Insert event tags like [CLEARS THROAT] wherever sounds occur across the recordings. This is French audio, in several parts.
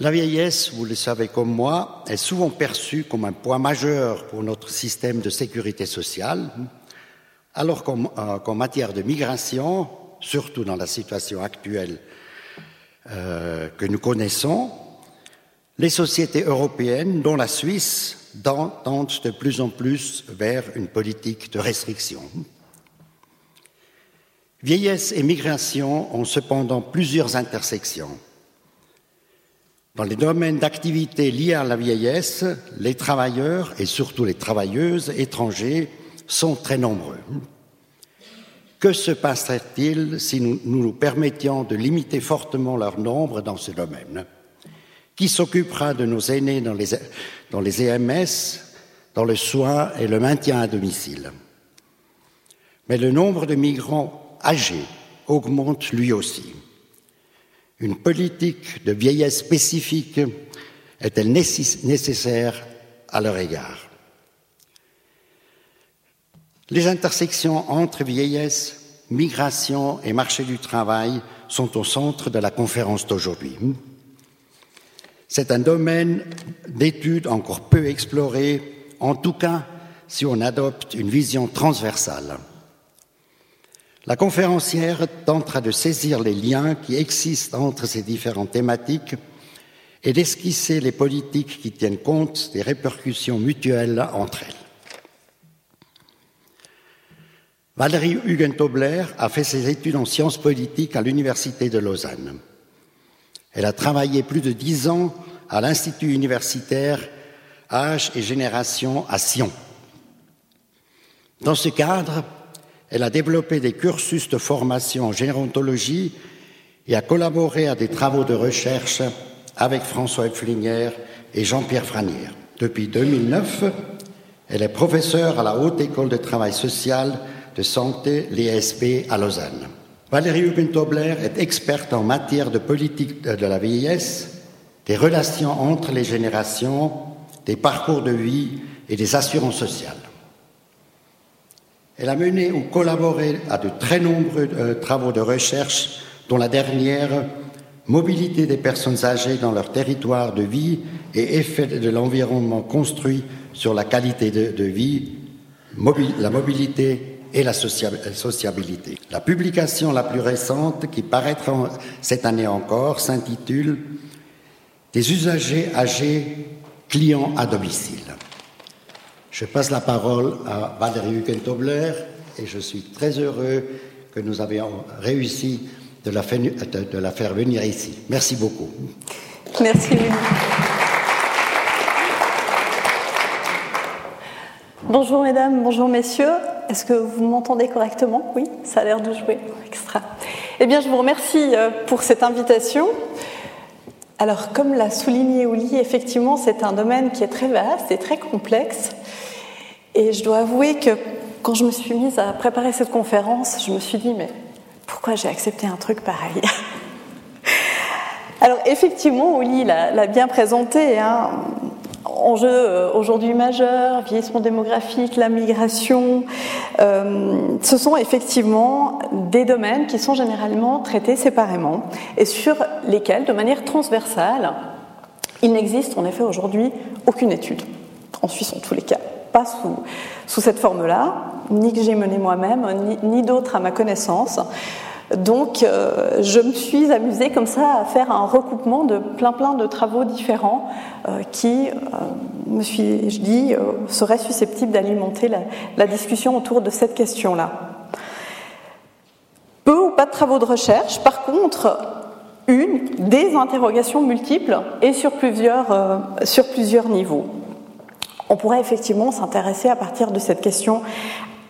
La vieillesse, vous le savez comme moi, est souvent perçue comme un point majeur pour notre système de sécurité sociale, alors qu'en euh, matière de migration, surtout dans la situation actuelle euh, que nous connaissons, les sociétés européennes, dont la Suisse, tendent de plus en plus vers une politique de restriction. Vieillesse et migration ont cependant plusieurs intersections. Dans les domaines d'activité liés à la vieillesse, les travailleurs et surtout les travailleuses étrangers sont très nombreux. Que se passerait-il si nous, nous permettions de limiter fortement leur nombre dans ce domaine? Qui s'occupera de nos aînés dans les, dans les EMS, dans le soin et le maintien à domicile? Mais le nombre de migrants âgés augmente lui aussi. Une politique de vieillesse spécifique est-elle nécessaire à leur égard? Les intersections entre vieillesse, migration et marché du travail sont au centre de la conférence d'aujourd'hui. C'est un domaine d'étude encore peu exploré, en tout cas si on adopte une vision transversale. La conférencière tentera de saisir les liens qui existent entre ces différentes thématiques et d'esquisser les politiques qui tiennent compte des répercussions mutuelles entre elles. Valérie Hugentobler a fait ses études en sciences politiques à l'Université de Lausanne. Elle a travaillé plus de dix ans à l'Institut universitaire Âge et Génération à Sion. Dans ce cadre, elle a développé des cursus de formation en gérontologie et a collaboré à des travaux de recherche avec François Pflinger et Jean-Pierre Franière. Depuis 2009, elle est professeure à la Haute École de Travail Social de Santé, l'ESP, à Lausanne. Valérie Hubentobler est experte en matière de politique de la vieillesse, des relations entre les générations, des parcours de vie et des assurances sociales. Elle a mené ou collaboré à de très nombreux euh, travaux de recherche, dont la dernière Mobilité des personnes âgées dans leur territoire de vie et effet de l'environnement construit sur la qualité de, vie, la mobilité et la sociabilité. La publication la plus récente, qui paraîtra cette année encore, s'intitule Des usagers âgés clients à domicile. Je passe la parole à Valérie Hukentobler et je suis très heureux que nous avions réussi de la, faire venir ici. Merci beaucoup. Merci. Bonjour mesdames, bonjour messieurs. Est-ce que vous m'entendez correctement? Oui, ça a l'air de jouer. Extra. Eh bien, je vous remercie euh, pour cette invitation. Alors, comme l'a souligné Ouli, effectivement, c'est un domaine qui est très vaste et très complexe. Et je dois avouer que quand je me suis mise à préparer cette conférence, je me suis dit, mais pourquoi j'ai accepté un truc pareil? Alors effectivement, Oli l'a bien présenté, hein, enjeu euh, aujourd'hui majeur, vieillissement démographique, la migration, euh, ce sont effectivement des domaines qui sont généralement traités séparément et sur lesquels, de manière transversale, il n'existe en effet aujourd'hui aucune étude, en Suisse en tous les cas pas sous, cette forme-là, ni que j'ai mené moi-même, ni, d'autres à ma connaissance. Donc, euh, je me suis amusée comme ça à faire un recoupement de plein plein de travaux différents euh, qui, euh, me suis, je seraient susceptibles d'alimenter la, discussion autour de cette question-là. Peu ou pas de travaux de recherche, par contre, une, des interrogations multiples et sur plusieurs niveaux. On pourrait effectivement s'intéresser à partir de cette question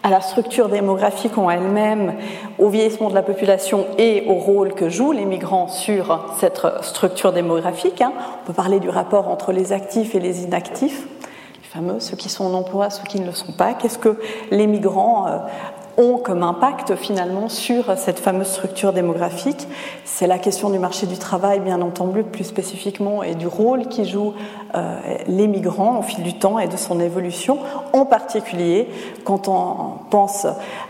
à la structure démographique en elle-même, au vieillissement de la population et au rôle que jouent les migrants sur cette structure démographique. Hein. On peut parler du rapport entre les actifs et les inactifs, les fameux ceux qui sont en emploi, ceux qui ne le sont pas. Qu'est-ce que les migrants euh, ont comme impact finalement sur cette fameuse structure démographique. C'est la question du marché du travail, bien entendu, plus spécifiquement, et du rôle qui jouent euh, les migrants au fil du temps et de son évolution, en particulier quand on pense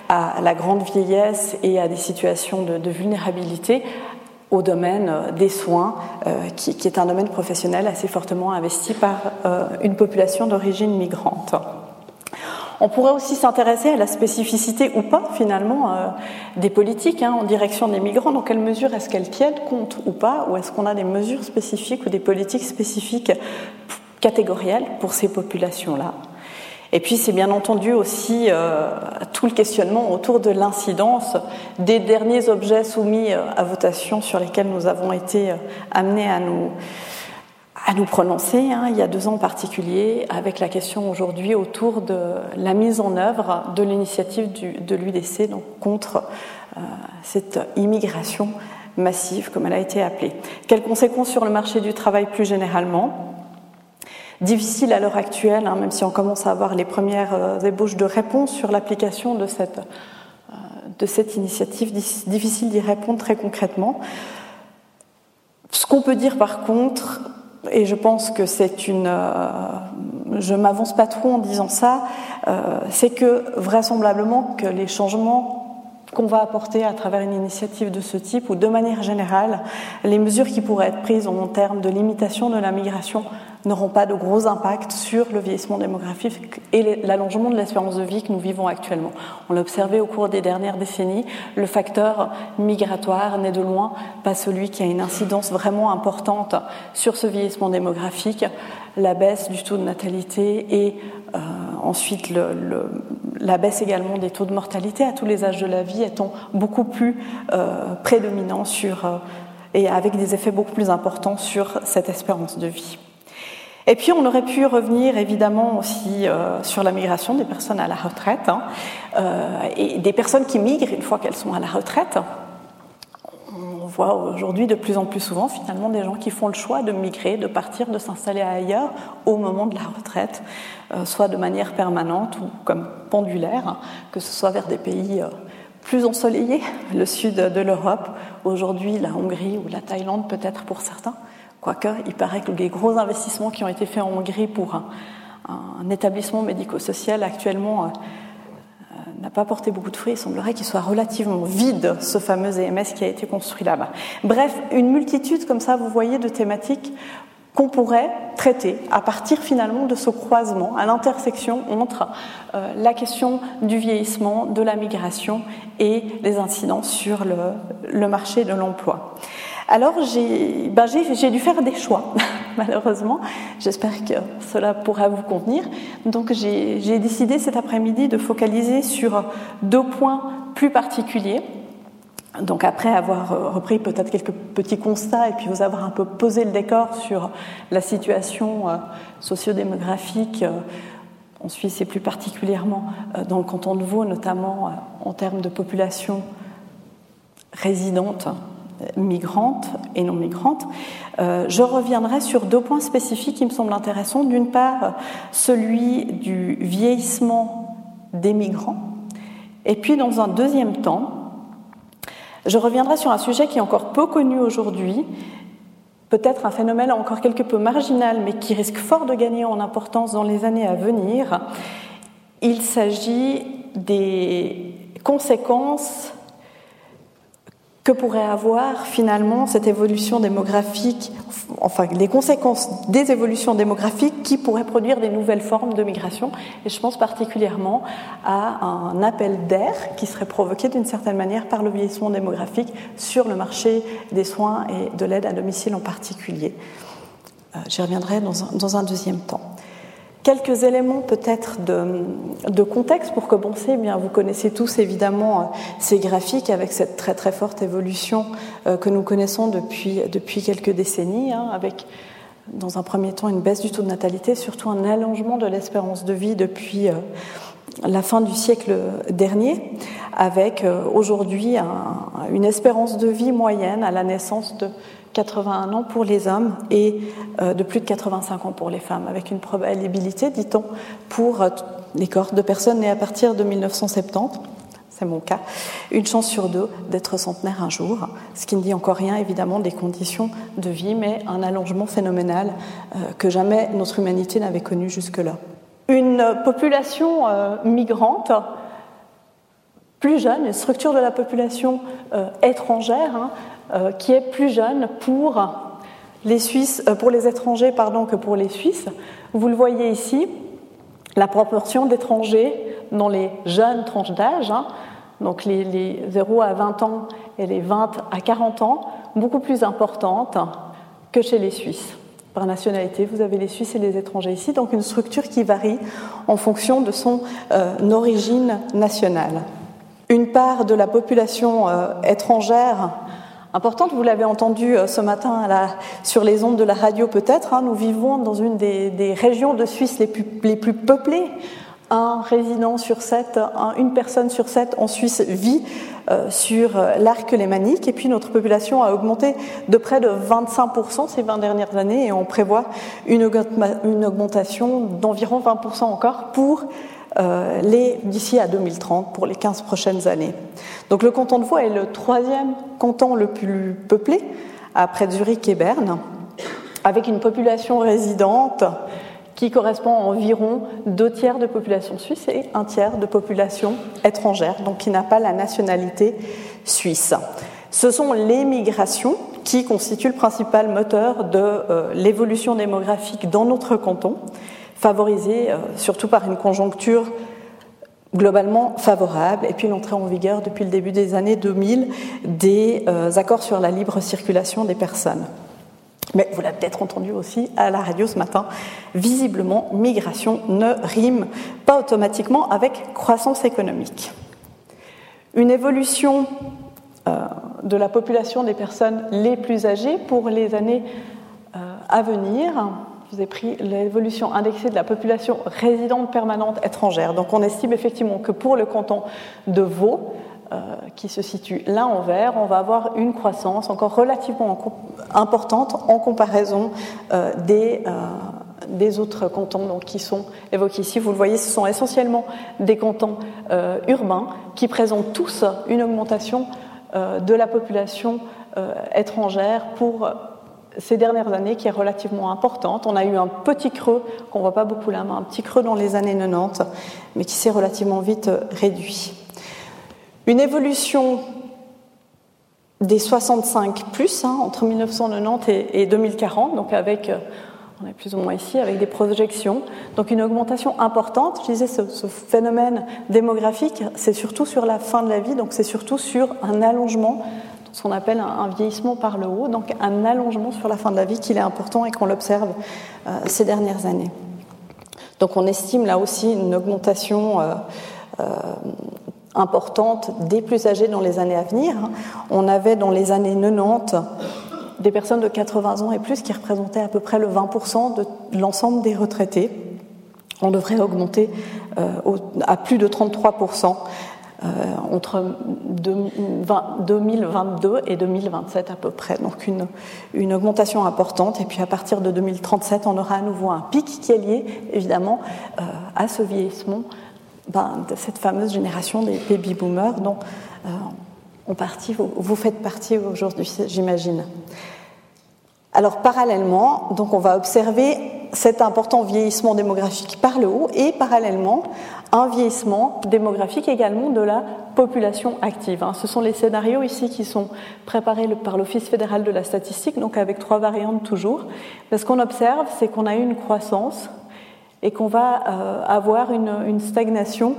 à la grande vieillesse et à des situations de, de vulnérabilité au domaine des soins, qui, est un domaine professionnel assez fortement investi par une population d'origine migrante. On pourrait aussi s'intéresser à la spécificité ou pas finalement des politiques hein, en direction des migrants. Dans quelle mesure est-ce qu'elles tiennent compte ou pas Ou est-ce qu'on a des mesures spécifiques ou des politiques spécifiques catégorielles pour ces populations-là? Et puis c'est bien entendu aussi euh, tout le questionnement autour de l'incidence des derniers objets soumis euh, à votation sur lesquels nous avons été euh, amenés à nous, à nous prononcer, hein, il y a deux ans en particulier, avec la question aujourd'hui autour de la mise en œuvre de l'initiative de l'UDC donc contre cette immigration massive, comme elle a été appelée. Quelles conséquences sur le marché du travail plus généralement? Difficile à l'heure actuelle, hein, même si on commence à avoir les premières euh, ébauches de réponses sur l'application de cette, euh, de cette initiative, difficile d'y répondre très concrètement. Ce qu'on peut dire par contre, et je pense que c'est une. Euh, je m'avance pas trop en disant ça, c'est que vraisemblablement que les changements qu'on va apporter à travers une initiative de ce type, ou de manière générale, les mesures qui pourraient être prises en termes de limitation de la migration n'auront pas de gros impacts sur le vieillissement démographique et l'allongement de l'espérance de vie que nous vivons actuellement. On l'a observé au cours des dernières décennies, le facteur migratoire n'est de loin pas celui qui a une incidence vraiment importante sur ce vieillissement démographique, la baisse du taux de natalité et euh, ensuite le, la baisse également des taux de mortalité à tous les âges de la vie étant beaucoup plus euh, prédominants sur, euh, et avec des effets beaucoup plus importants sur cette espérance de vie. Et puis on aurait pu revenir évidemment aussi euh, sur la migration des personnes à la retraite hein, euh, et des personnes qui migrent une fois qu'elles sont à la retraite. On voit aujourd'hui de plus en plus souvent finalement des gens qui font le choix de migrer, de partir, de s'installer ailleurs au moment de la retraite, euh, soit de manière permanente ou comme pendulaire, hein, que ce soit vers des pays plus ensoleillés, le sud de l'Europe, aujourd'hui la Hongrie ou la Thaïlande peut-être pour certains Quoique, il paraît que les gros investissements qui ont été faits en Hongrie pour un, établissement médico-social actuellement euh, euh, n'a pas porté beaucoup de fruits. Il semblerait qu'il soit relativement vide, ce fameux EMS qui a été construit là-bas. Bref, une multitude comme ça, vous voyez, de thématiques qu'on pourrait traiter à partir finalement de ce croisement, à l'intersection entre euh, la question du vieillissement, de la migration et les incidences sur le, le marché de l'emploi. Alors ben, j'ai dû faire des choix, [LAUGHS] malheureusement. J'espère que cela pourra vous convenir. Donc j'ai décidé cet après-midi de focaliser sur deux points plus particuliers. Donc après avoir repris peut-être quelques petits constats et puis vous avoir un peu posé le décor sur la situation euh, sociodémographique euh, en Suisse et plus particulièrement euh, dans le canton de Vaud, notamment en termes de population résidente migrantes et non migrantes. Euh, je reviendrai sur deux points spécifiques qui me semblent intéressants. D'une part, celui du vieillissement des migrants. Et puis, dans un deuxième temps, je reviendrai sur un sujet qui est encore peu connu aujourd'hui, peut-être un phénomène encore quelque peu marginal, mais qui risque fort de gagner en importance dans les années à venir. Il s'agit des conséquences que pourrait avoir finalement cette évolution démographique, enfin les conséquences des évolutions démographiques qui pourraient produire des nouvelles formes de migration. Et je pense particulièrement à un appel d'air qui serait provoqué d'une certaine manière par le vieillissement démographique sur le marché des soins et de l'aide à domicile en particulier. Euh, j'y reviendrai dans un, dans un deuxième temps. Quelques éléments peut-être de, contexte pour commencer. Bien, vous connaissez tous évidemment euh, ces graphiques avec cette très très forte évolution euh, que nous connaissons depuis, depuis quelques décennies, hein, avec dans un premier temps une baisse du taux de natalité, surtout un allongement de l'espérance de vie depuis euh, la fin du siècle dernier, avec aujourd'hui une espérance de vie moyenne à la naissance de 81 ans pour les hommes et euh, de plus de 85 ans pour les femmes, avec une probabilité, dit-on, pour euh, les corps de personnes nées à partir de 1970, c'est mon cas, une chance sur deux d'être centenaire un jour, ce qui ne dit encore rien évidemment des conditions de vie, mais un allongement phénoménal euh, que jamais notre humanité n'avait connu jusque-là. Une population migrante plus jeune, une structure de la population étrangère, hein, qui est plus jeune pour les, Suisses, pour les étrangers pardon, que pour les Suisses. Vous le voyez ici, la proportion d'étrangers dans les jeunes tranches d'âge, hein, donc les, les 0 à 20 ans et les 20 à 40 ans, beaucoup plus importante que chez les Suisses. Par nationalité, vous avez les Suisses et les étrangers ici, donc une structure qui varie en fonction de son euh, origine nationale. Une part de la population euh, étrangère importante, vous l'avez entendu euh, ce matin sur les ondes de la radio peut-être, hein, nous vivons dans une des, régions de Suisse les plus, peuplées. Un résident sur sept, une personne sur sept en Suisse vit euh, sur euh, l'arc lémanique. Et puis notre population a augmenté de près de 25% ces 20 dernières années. Et on prévoit une, augmentation d'environ 20% encore pour euh, d'ici à 2030 pour les 15 prochaines années. Donc le canton de Vaud est le troisième canton le plus peuplé après Zurich et Berne, avec une population résidente qui correspond à environ deux tiers de population suisse et un tiers de population étrangère, donc qui n'a pas la nationalité suisse. Ce sont les migrations qui constituent le principal moteur de euh, l'évolution démographique dans notre canton, favorisée euh, surtout par une conjoncture globalement favorable, et puis l'entrée en vigueur depuis le début des années 2000 des euh, accords sur la libre circulation des personnes. Mais vous l'avez peut-être entendu aussi à la radio ce matin, visiblement, migration ne rime pas automatiquement avec croissance économique. Une évolution euh, de la population des personnes les plus âgées pour les années à venir. Je vous ai pris l'évolution indexée de la population résidente permanente étrangère. Donc on estime effectivement que pour le canton de Vaud, euh, qui se situe là en vert, on va avoir une croissance encore relativement importante en comparaison euh, des, euh, des autres cantons qui sont évoqués ici. Vous le voyez, ce sont essentiellement des cantons urbains qui présentent tous une augmentation de la population étrangère pour ces dernières années qui est relativement importante. On a eu un petit creux, qu'on ne voit pas beaucoup là, mais un petit creux dans les années 90, mais qui s'est relativement vite réduit. Une évolution des 65 plus hein, entre 1990 et, 2040, donc avec, euh, on est plus ou moins ici, avec des projections, donc une augmentation importante. Je disais, ce, phénomène démographique, c'est surtout sur la fin de la vie, donc c'est surtout sur un allongement, ce qu'on appelle un, vieillissement par le haut, donc un allongement sur la fin de la vie qu'il est important et qu'on l'observe euh, ces dernières années. Donc on estime là aussi une augmentation euh, importante des plus âgés dans les années à venir. On avait dans les années 90 des personnes de 80 ans et plus qui représentaient à peu près le 20% de l'ensemble des retraités. On devrait augmenter euh, à plus de 33% euh, entre 2022 et 2027 à peu près. Donc une, augmentation importante. Et puis à partir de 2037, on aura à nouveau un pic qui est lié évidemment euh, à ce vieillissement ben, de cette fameuse génération des baby boomers dont euh, partie, vous, faites partie aujourd'hui, j'imagine. Alors parallèlement, donc on va observer cet important vieillissement démographique par le haut et parallèlement un vieillissement démographique également de la population active. Hein. Ce sont les scénarios ici qui sont préparés par l'Office fédéral de la statistique, donc avec trois variantes toujours. Mais ce qu'on observe, c'est qu'on a eu une croissance et qu'on va euh, avoir une, stagnation,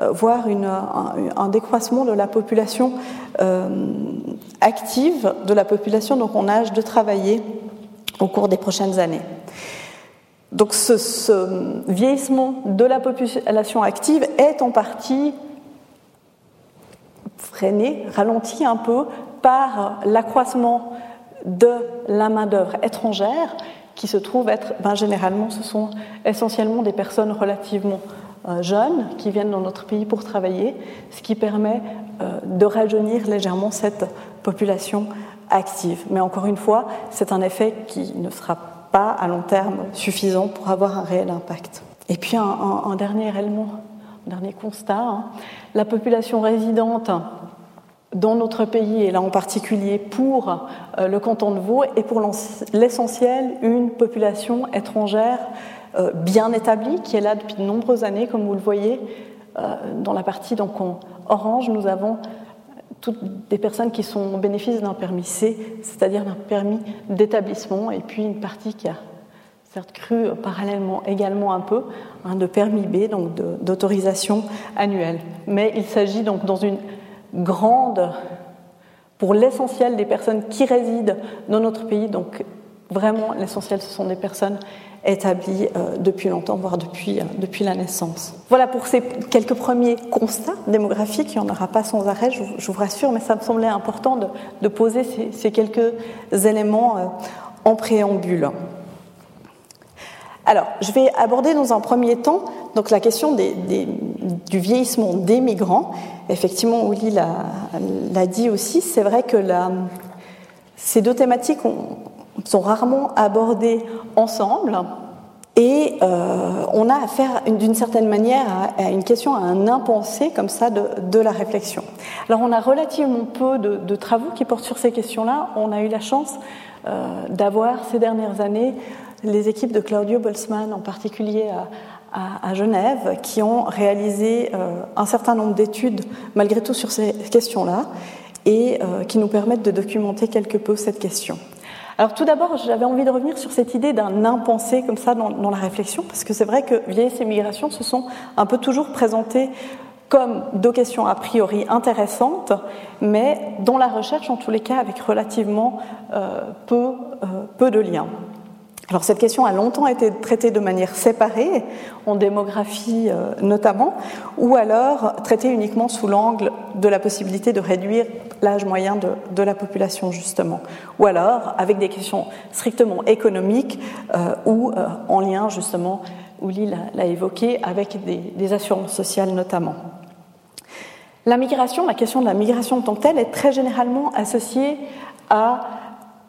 euh, voire un, décroissement de la population euh, active, de la population donc en âge de travailler au cours des prochaines années. Donc ce, vieillissement de la population active est en partie freiné, ralenti un peu par l'accroissement de la main-d'œuvre étrangère qui se trouvent être, ben, généralement, ce sont essentiellement des personnes relativement euh, jeunes qui viennent dans notre pays pour travailler, ce qui permet euh, de rajeunir légèrement cette population active. Mais encore une fois, c'est un effet qui ne sera pas à long terme suffisant pour avoir un réel impact. Et puis un, dernier élément, un dernier constat, hein. la population résidente dans notre pays, et là en particulier pour euh, le canton de Vaud, et pour l'essentiel une population étrangère euh, bien établie, qui est là depuis de nombreuses années, comme vous le voyez. Euh, dans la partie donc, en orange, nous avons toutes des personnes qui sont au bénéfice d'un permis C, c'est-à-dire d'un permis d'établissement, et puis une partie qui a certes cru parallèlement également un peu, hein, de permis B, donc d'autorisation annuelle. Mais il s'agit donc dans une grande, pour l'essentiel des personnes qui résident dans notre pays, donc vraiment l'essentiel ce sont des personnes établies euh, depuis longtemps, voire depuis, euh, depuis la naissance. Voilà pour ces quelques premiers constats démographiques, il n'y en aura pas sans arrêt, je, vous rassure, mais ça me semblait important de, de poser ces, quelques éléments euh, en préambule. Alors, je vais aborder dans un premier temps donc la question des, du vieillissement des migrants. Effectivement, Ouli l'a dit aussi, c'est vrai que la, ces deux thématiques ont, sont rarement abordées ensemble. Et euh, on a affaire d'une certaine manière à, une question, à un impensé comme ça de, la réflexion. Alors on a relativement peu de, travaux qui portent sur ces questions-là. On a eu la chance euh, d'avoir ces dernières années les équipes de Claudio Boltzmann, en particulier à, Genève, qui ont réalisé euh, un certain nombre d'études, malgré tout, sur ces questions-là, et qui nous permettent de documenter quelque peu cette question. Alors tout d'abord, j'avais envie de revenir sur cette idée d'un impensé comme ça dans, la réflexion, parce que c'est vrai que vieillesse et migration se sont un peu toujours présentées comme deux questions a priori intéressantes, mais dans la recherche, en tous les cas, avec relativement euh, euh, peu de liens. Alors cette question a longtemps été traitée de manière séparée, en démographie euh, notamment, ou alors traitée uniquement sous l'angle de la possibilité de réduire l'âge moyen de, la population justement, ou alors avec des questions strictement économiques euh, ou euh, en lien justement, Ouli l'a évoqué, avec des, des assurances sociales notamment. La migration, la question de la migration en tant que telle est très généralement associée à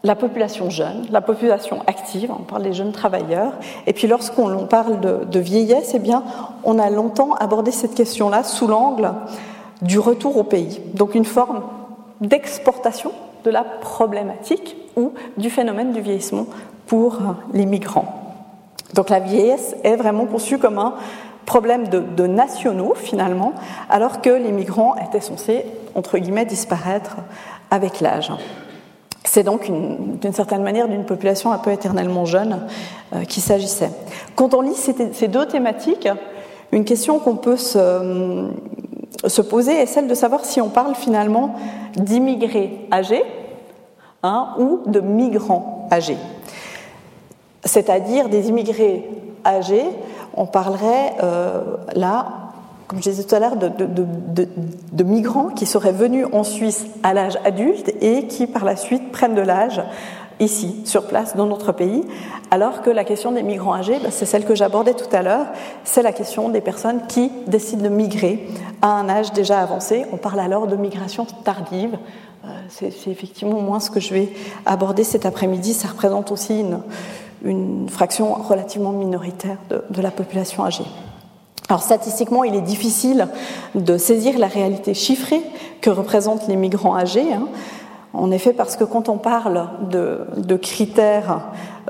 la population jeune, la population active, on parle des jeunes travailleurs, et puis lorsqu'on parle de, vieillesse, eh on a longtemps abordé cette question-là sous l'angle du retour au pays, donc une forme d'exportation de la problématique ou du phénomène du vieillissement pour les migrants. Donc la vieillesse est vraiment conçue comme un problème de nationaux finalement, alors que les migrants étaient censés, entre guillemets, disparaître avec l'âge. C'est donc d'une certaine manière d'une population un peu éternellement jeune euh, qu'il s'agissait. Quand on lit ces, deux thématiques, une question qu'on peut se, se, poser est celle de savoir si on parle finalement d'immigrés âgés hein, ou de migrants âgés. C'est-à-dire des immigrés âgés, on parlerait euh, là comme je disais tout à l'heure, de, migrants qui seraient venus en Suisse à l'âge adulte et qui par la suite prennent de l'âge ici, sur place, dans notre pays, alors que la question des migrants âgés, ben, c'est celle que j'abordais tout à l'heure, c'est la question des personnes qui décident de migrer à un âge déjà avancé. On parle alors de migration tardive. Euh, c'est effectivement moins ce que je vais aborder cet après-midi. Ça représente aussi une, fraction relativement minoritaire de la population âgée. Alors statistiquement, il est difficile de saisir la réalité chiffrée que représentent les migrants âgés. Hein. En effet, parce que quand on parle de, critères,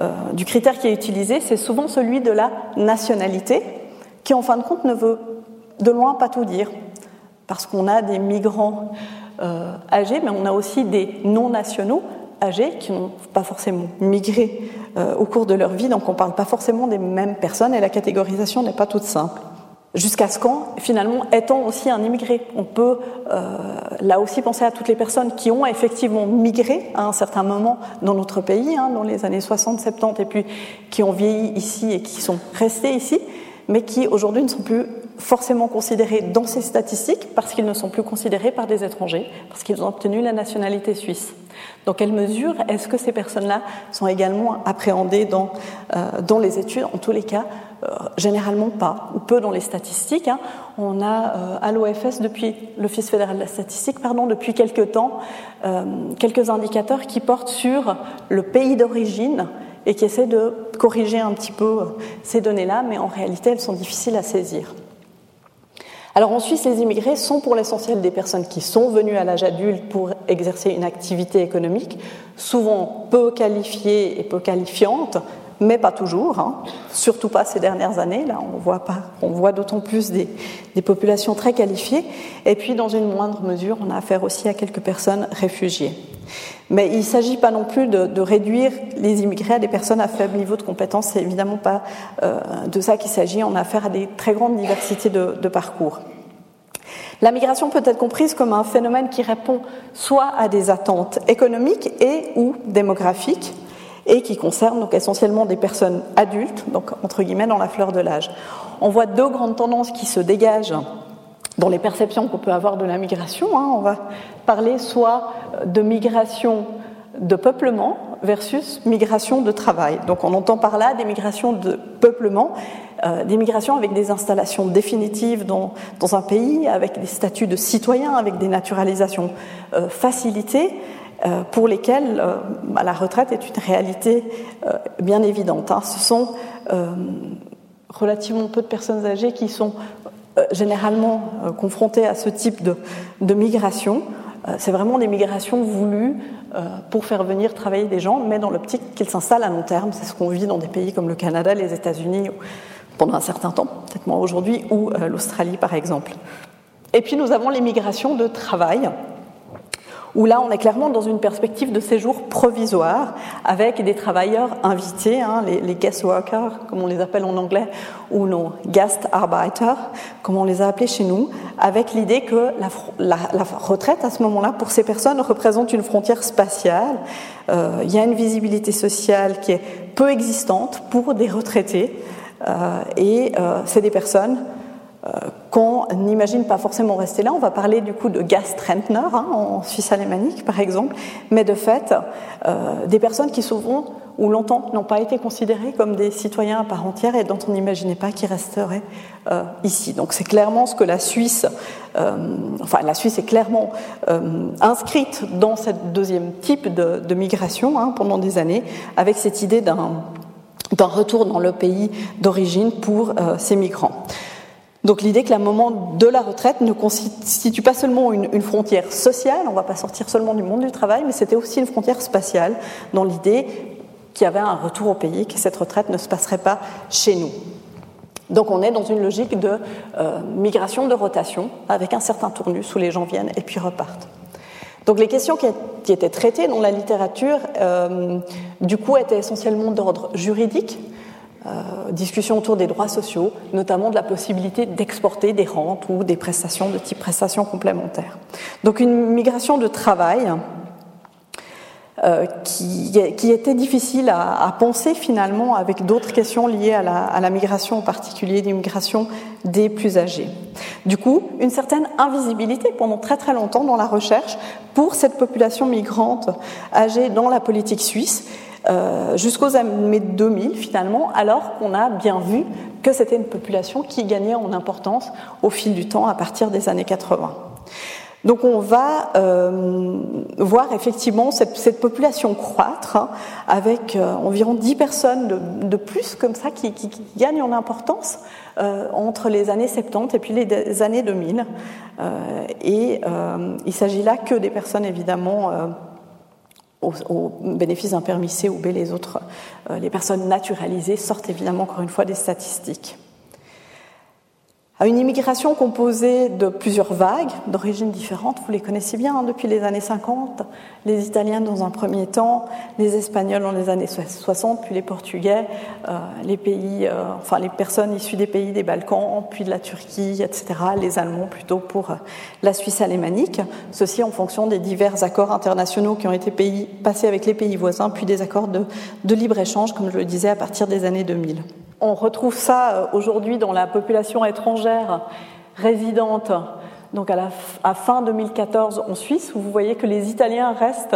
euh, du critère qui est utilisé, c'est souvent celui de la nationalité, qui en fin de compte ne veut de loin pas tout dire, parce qu'on a des migrants euh, âgés, mais on a aussi des non-nationaux âgés qui n'ont pas forcément migré euh, au cours de leur vie, donc on ne parle pas forcément des mêmes personnes et la catégorisation n'est pas toute simple. Jusqu'à ce quand, finalement, étant aussi un immigré, on peut euh, là aussi penser à toutes les personnes qui ont effectivement migré à un certain moment dans notre pays, hein, dans les années 60, 70, et puis qui ont vieilli ici et qui sont restés ici, mais qui aujourd'hui ne sont plus forcément considérés dans ces statistiques parce qu'ils ne sont plus considérés par des étrangers, parce qu'ils ont obtenu la nationalité suisse. Dans quelle mesure est-ce que ces personnes-là sont également appréhendées dans, euh, dans les études? En tous les cas, euh, généralement pas, ou peu dans les statistiques. Hein. On a euh, à l'OFS, depuis l'Office fédéral de la statistique, pardon, depuis quelques temps, euh, quelques indicateurs qui portent sur le pays d'origine et qui essaient de corriger un petit peu euh, ces données-là, mais en réalité, elles sont difficiles à saisir. Alors en Suisse, les immigrés sont pour l'essentiel des personnes qui sont venues à l'âge adulte pour exercer une activité économique, souvent peu qualifiée et peu qualifiante, mais pas toujours, hein. surtout pas ces dernières années. Là, on voit, pas, on voit d'autant plus des, populations très qualifiées. Et puis, dans une moindre mesure, on a affaire aussi à quelques personnes réfugiées. Mais il ne s'agit pas non plus de, réduire les immigrés à des personnes à faible niveau de compétence. C'est évidemment pas euh, de ça qu'il s'agit. On a affaire à des très grandes diversités de, de parcours. La migration peut être comprise comme un phénomène qui répond soit à des attentes économiques et ou démographiques, et qui concerne donc essentiellement des personnes adultes, donc entre guillemets dans la fleur de l'âge. On voit deux grandes tendances qui se dégagent dans les perceptions qu'on peut avoir de la migration. Hein. On va parler soit de migration de peuplement versus migration de travail. Donc on entend par là des migrations de peuplement, euh, des migrations avec des installations définitives dans, un pays, avec des statuts de citoyens, avec des naturalisations euh, facilitées, euh, pour lesquels euh, bah, la retraite est une réalité bien évidente. Hein. Ce sont relativement peu de personnes âgées qui sont généralement confrontées à ce type de, de migration. C'est vraiment des migrations voulues pour faire venir travailler des gens, mais dans l'optique qu'ils s'installent à long terme. C'est ce qu'on vit dans des pays comme le Canada, les États-Unis, pendant un certain temps, peut-être moins aujourd'hui, ou l'Australie par exemple. Et puis nous avons les migrations de travail, où là on est clairement dans une perspective de séjour provisoire avec des travailleurs invités, hein, les, guest workers comme on les appelle en anglais, ou nos Gastarbeiter comme on les a appelés chez nous, avec l'idée que la, retraite à ce moment-là pour ces personnes représente une frontière spatiale. Euh, il y a une visibilité sociale qui est peu existante pour des retraités euh, et euh, c'est des personnes qu'on n'imagine pas forcément rester là. On va parler du coup de Gastrentner hein, en Suisse alémanique par exemple, mais de fait euh, des personnes qui souvent ou longtemps n'ont pas été considérées comme des citoyens à part entière et dont on n'imaginait pas qu'ils resteraient euh, ici. Donc c'est clairement ce que la Suisse, euh, enfin la Suisse est clairement inscrite dans ce deuxième type de, migration hein, pendant des années, avec cette idée d'un retour dans le pays d'origine pour ces migrants. Donc l'idée que le moment de la retraite ne constitue pas seulement une, frontière sociale, on ne va pas sortir seulement du monde du travail, mais c'était aussi une frontière spatiale, dans l'idée qu'il y avait un retour au pays, que cette retraite ne se passerait pas chez nous. Donc on est dans une logique de euh, migration, de rotation, avec un certain tournus où les gens viennent et puis repartent. Donc les questions qui, étaient traitées dans la littérature, euh, du coup, étaient essentiellement d'ordre juridique, euh, discussion autour des droits sociaux, notamment de la possibilité d'exporter des rentes ou des prestations de type prestations complémentaires. Donc une migration de travail euh, qui, était difficile à, à, penser finalement avec d'autres questions liées à la, à la migration, en particulier l'immigration des plus âgés. Du coup, une certaine invisibilité pendant très très longtemps dans la recherche pour cette population migrante âgée dans la politique suisse euh, jusqu'aux années 2000 finalement, alors qu'on a bien vu que c'était une population qui gagnait en importance au fil du temps à partir des années 80. Donc on va euh, voir effectivement cette, population croître hein, avec euh, environ 10 personnes de, plus comme ça qui, gagnent en importance entre les années 70 et puis les années 2000. Euh, et il s'agit là que des personnes évidemment au, bénéfice d'un permis C ou B, les autres, euh, les personnes naturalisées sortent évidemment encore une fois des statistiques à une immigration composée de plusieurs vagues d'origines différentes. Vous les connaissez bien hein, depuis les années 50, les Italiens dans un premier temps, les Espagnols dans les années 60, puis les Portugais, euh, les pays, euh, enfin les personnes issues des pays des Balkans, puis de la Turquie, etc. Les Allemands plutôt pour euh, la Suisse alémanique. Ceci en fonction des divers accords internationaux qui ont été passés avec les pays voisins, puis des accords de, de libre échange, comme je le disais, à partir des années 2000. On retrouve ça euh, aujourd'hui dans la population étrangère résidente, donc à fin 2014 en Suisse, où vous voyez que les Italiens restent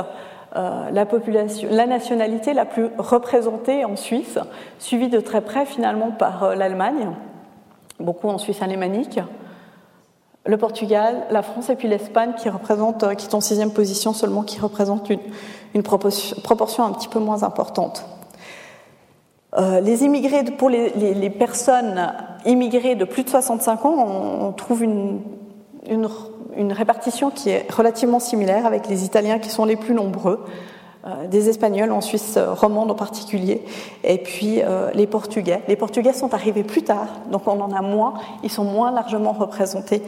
euh, la, nationalité la plus représentée en Suisse, suivie de très près finalement par euh, l'Allemagne, beaucoup en Suisse alémanique, le Portugal, la France et puis l'Espagne qui qui est en sixième position seulement, qui représentent une proportion un petit peu moins importante. Euh, les immigrés, pour les, personnes immigrées de plus de 65 ans, on, trouve une, une, répartition qui est relativement similaire avec les Italiens qui sont les plus nombreux. des Espagnols en Suisse romande en particulier, et puis les Portugais. Les Portugais sont arrivés plus tard, donc on en a moins, ils sont moins largement représentés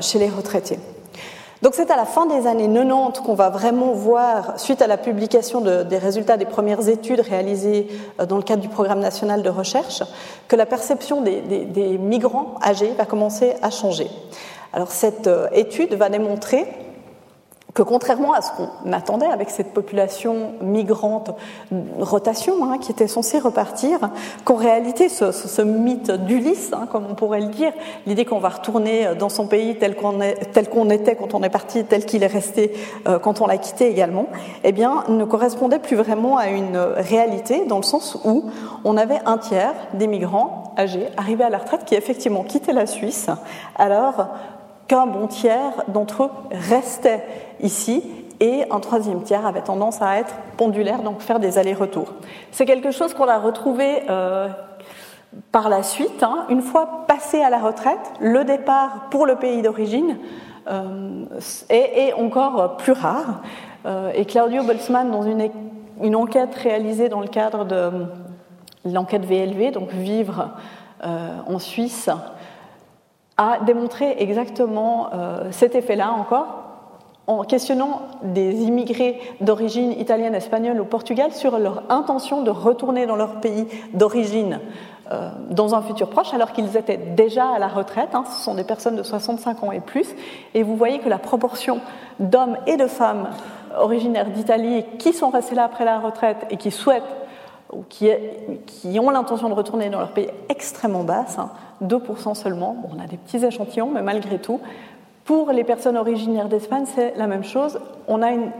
chez les retraités. Donc c'est à la fin des années 90 qu'on va vraiment voir, suite à la publication des résultats des premières études réalisées euh, dans le cadre du programme national de recherche, que la perception des, des migrants âgés va commencer à changer. Alors cette euh, étude va démontrer que contrairement à ce qu'on attendait avec cette population migrante, rotation, hein, qui était censée repartir, qu'en réalité, ce, mythe d'Ulysse, hein, comme on pourrait le dire, l'idée qu'on va retourner dans son pays tel qu'on était quand on est parti, tel qu'il est resté euh, quand on l'a quitté également, eh bien, ne correspondait plus vraiment à une réalité, dans le sens où on avait un tiers des migrants âgés arrivés à la retraite qui effectivement quittaient la Suisse, alors qu'un bon tiers d'entre eux restaient ici et un troisième tiers avait tendance à être pendulaire, donc faire des allers-retours. C'est quelque chose qu'on a retrouvé euh, par la suite, hein. une fois passé à la retraite, le départ pour le pays d'origine euh, est, encore plus rare. Euh, et Claudio Boltzmann, dans une, une, enquête réalisée dans le cadre de l'enquête VLV, donc Vivre en Suisse, a démontré exactement cet effet-là encore, en questionnant des immigrés d'origine italienne, espagnole ou Portugal sur leur intention de retourner dans leur pays d'origine euh, dans un futur proche, alors qu'ils étaient déjà à la retraite. Hein, ce sont des personnes de 65 ans et plus. Et vous voyez que la proportion d'hommes et de femmes originaires d'Italie qui sont restés là après la retraite et qui souhaitent ou qui, ont l'intention de retourner dans leur pays est extrêmement basse, 2% hein, seulement. On a des petits échantillons, mais malgré tout, pour les personnes originaires d'Espagne, c'est la même chose. On a une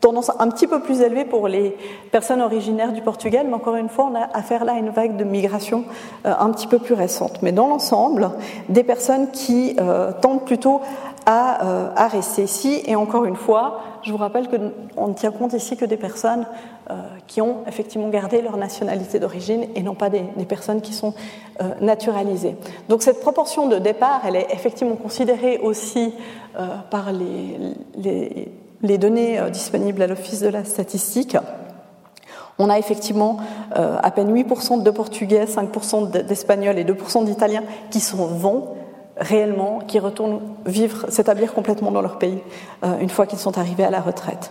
tendance un petit peu plus élevée pour les personnes originaires du Portugal, mais encore une fois, on a affaire là à une vague de migration euh, un petit peu plus récente. Mais dans l'ensemble, des personnes qui euh, tendent plutôt euh, à, rester ici. Et encore une fois, je vous rappelle qu'on ne tient compte ici que des personnes qui ont effectivement gardé leur nationalité d'origine et non pas des, personnes qui sont naturalisées. Donc cette proportion de départ, elle est effectivement considérée aussi par les, les données euh, disponibles à l'Office de la statistique, on a effectivement euh, à peine 8% de Portugais, 5% d'Espagnols et 2% d'Italiens qui s'en vont réellement, qui retournent vivre, s'établir complètement dans leur pays euh, une fois qu'ils sont arrivés à la retraite.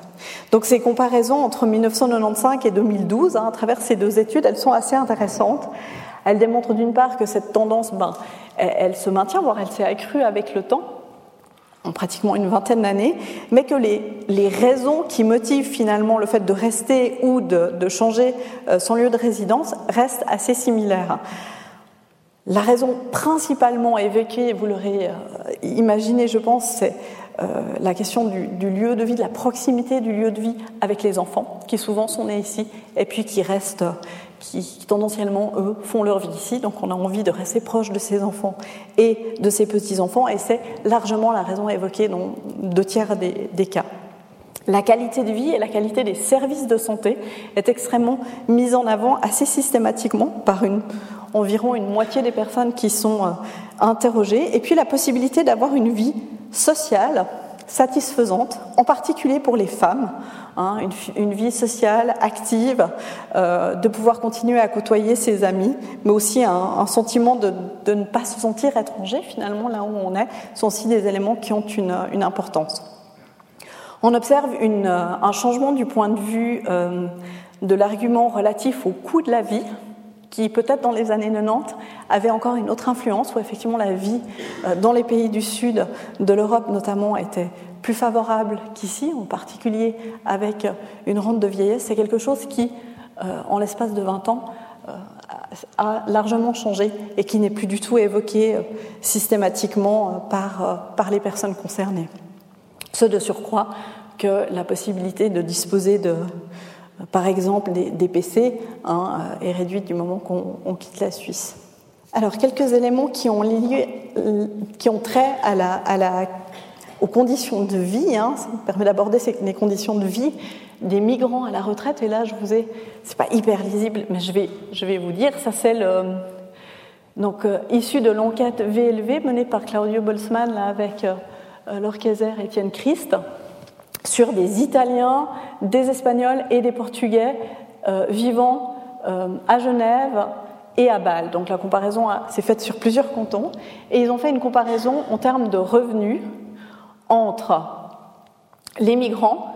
Donc ces comparaisons entre 1995 et 2012, hein, à travers ces deux études, elles sont assez intéressantes. Elles démontrent d'une part que cette tendance, ben, elle se maintient, voire elle s'est accrue avec le temps, pratiquement une vingtaine d'années, mais que les, les, raisons qui motivent finalement le fait de rester ou de, de changer euh, son lieu de résidence restent assez similaires. La raison principalement évoquée, vous l'aurez euh, imaginé, je pense, c'est euh, la question du, lieu de vie, de la proximité du lieu de vie avec les enfants, qui souvent sont nés ici et puis qui restent qui tendanciellement, eux, font leur vie ici. Donc on a envie de rester proche de ses enfants et de ses petits-enfants. Et c'est largement la raison évoquée dans deux tiers des, cas. La qualité de vie et la qualité des services de santé est extrêmement mise en avant assez systématiquement par une, environ une moitié des personnes qui sont euh, interrogées. Et puis la possibilité d'avoir une vie sociale satisfaisante, en particulier pour les femmes, hein, une, vie sociale active, euh, de pouvoir continuer à côtoyer ses amis, mais aussi un, sentiment de, ne pas se sentir étranger finalement là où on est, sont aussi des éléments qui ont une, importance. On observe un changement du point de vue euh, de l'argument relatif au coût de la vie, qui peut-être dans les années 90 avait encore une autre influence, où effectivement la vie euh, dans les pays du sud de l'Europe notamment était plus favorable qu'ici, en particulier avec une rente de vieillesse. C'est quelque chose qui, euh, en l'espace de 20 ans, euh, a largement changé et qui n'est plus du tout évoqué systématiquement par, par les personnes concernées. Ce de surcroît que la possibilité de disposer de, par exemple, des, PC hein, est réduite du moment qu'on quitte la Suisse. Alors, quelques éléments qui ont, trait aux conditions de vie, hein, ça me permet d'aborder les conditions de vie des migrants à la retraite. Et là, je vous ai, c'est pas hyper lisible, mais je vais, vous dire, ça c'est le, donc euh, issu de l'enquête VLV menée par Claudio Boltzmann avec euh, Laure Kayser et Étienne Christ sur des Italiens, des Espagnols et des Portugais vivant à Genève et à Bâle. Donc la comparaison s'est faite sur plusieurs cantons et ils ont fait une comparaison en termes de revenus entre les migrants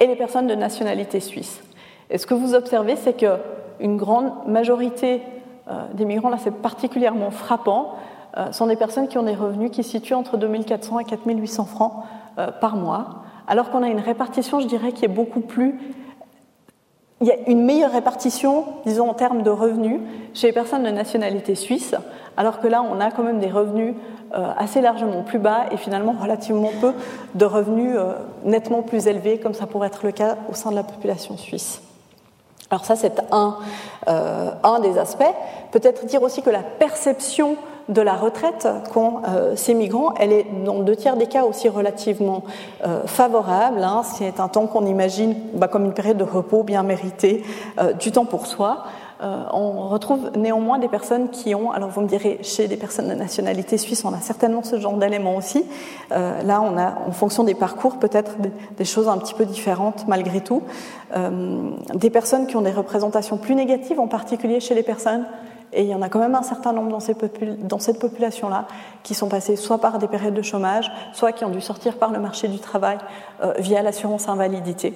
et les personnes de nationalité suisse. Et ce que vous observez, c'est qu'une grande majorité euh, des migrants, là c'est particulièrement frappant, euh, sont des personnes qui ont des revenus qui se situent entre 2400 et 4800 francs euh, par mois, alors qu'on a une répartition, je dirais, qui est beaucoup plus il y a une meilleure répartition, disons, en termes de revenus chez les personnes de nationalité suisse, alors que là, on a quand même des revenus euh, assez largement plus bas et finalement relativement peu de revenus euh, nettement plus élevés, comme ça pourrait être le cas au sein de la population suisse. Alors ça, c'est un, euh, un des aspects. Peut-être dire aussi que la perception de la retraite qu'ont euh, ces migrants, elle est dans deux tiers des cas aussi relativement euh, favorable. Hein. C'est un temps qu'on imagine bah, comme une période de repos bien méritée, euh, du temps pour soi. on retrouve néanmoins des personnes qui ont, alors vous me direz, chez des personnes de nationalité suisse, on a certainement ce genre d'éléments aussi. là, on a, en fonction des parcours, peut-être des, des, choses un petit peu différentes malgré tout. des personnes qui ont des représentations plus négatives, en particulier chez les personnes et il y en a quand même un certain nombre dans, cette population-là qui sont passés soit par des périodes de chômage, soit qui ont dû sortir par le marché du travail euh, via l'assurance invalidité,